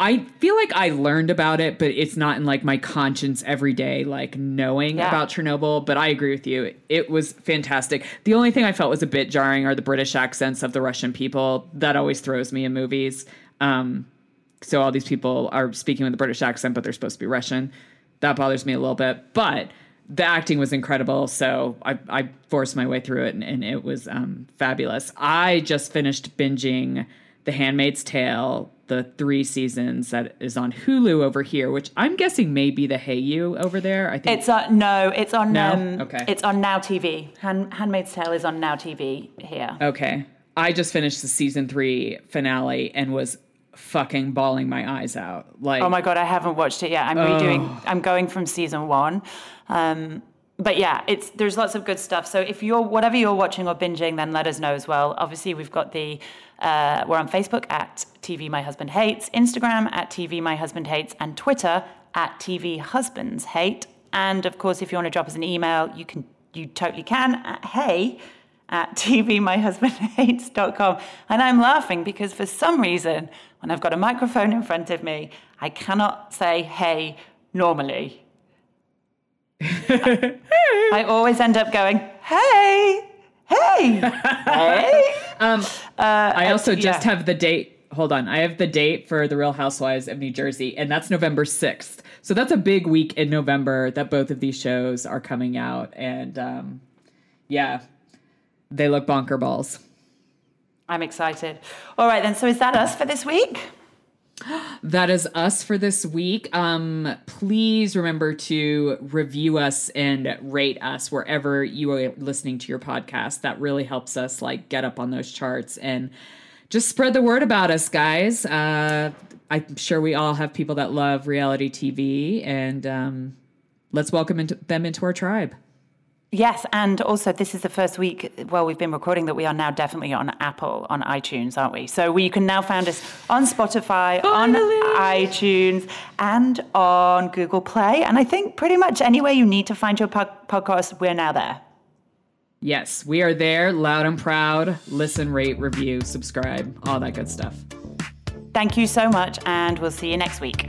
I feel like I learned about it, but it's not in like my conscience every day, like knowing Yeah. about Chernobyl. But I agree with you. It was fantastic. The only thing I felt was a bit jarring are the British accents of the Russian people. That always throws me in movies. Um, so all these people are speaking with a British accent, but they're supposed to be Russian. That bothers me a little bit. But the acting was incredible, so I, I forced my way through it, and, and it was um, fabulous. I just finished binging The Handmaid's Tale, the three seasons that is on Hulu over here, which I'm guessing may be the Hey You over there. I think It's on no, it's on No? um, Okay. it's on Now TV. Hand, Handmaid's Tale is on Now TV here. Okay. I just finished the season three finale and was fucking bawling my eyes out. Like, Oh my god, I haven't watched it yet. I'm redoing. I'm going from season one. Um, but yeah, it's there's lots of good stuff. So if you're whatever you're watching or binging, then let us know as well. Obviously, we've got the uh, we're on Facebook at TV My Husband Hates, Instagram at TV My Husband Hates, and Twitter at TV Husbands Hate. And of course, if you want to drop us an email, you can you totally can at hey at tvmyhusbandhates.com. And I'm laughing because for some reason, when I've got a microphone in front of me, I cannot say hey normally. (laughs) I always end up going, hey, hey, hey. (laughs) Um, uh, I also just yeah. have the date. Hold on. I have the date for The Real Housewives of New Jersey, and that's November 6th. So that's a big week in November that both of these shows are coming out. And um, yeah, they look bonker balls. I'm excited. All right, then. So is that us for this week? (gasps) That is us for this week. Um, please remember to review us and rate us wherever you are listening to your podcast. That really helps us like get up on those charts and just spread the word about us, guys. Uh, I'm sure we all have people that love reality TV, and um, let's welcome into, them into our tribe. Yes, and also this is the first week while we've been recording that we are now definitely on Apple, on iTunes, aren't we? So we, you can now find us on Spotify, Finally. on iTunes, and on Google Play. And I think pretty much anywhere you need to find your po- podcast, we're now there. Yes, we are there, loud and proud. Listen, rate, review, subscribe, all that good stuff. Thank you so much, and we'll see you next week.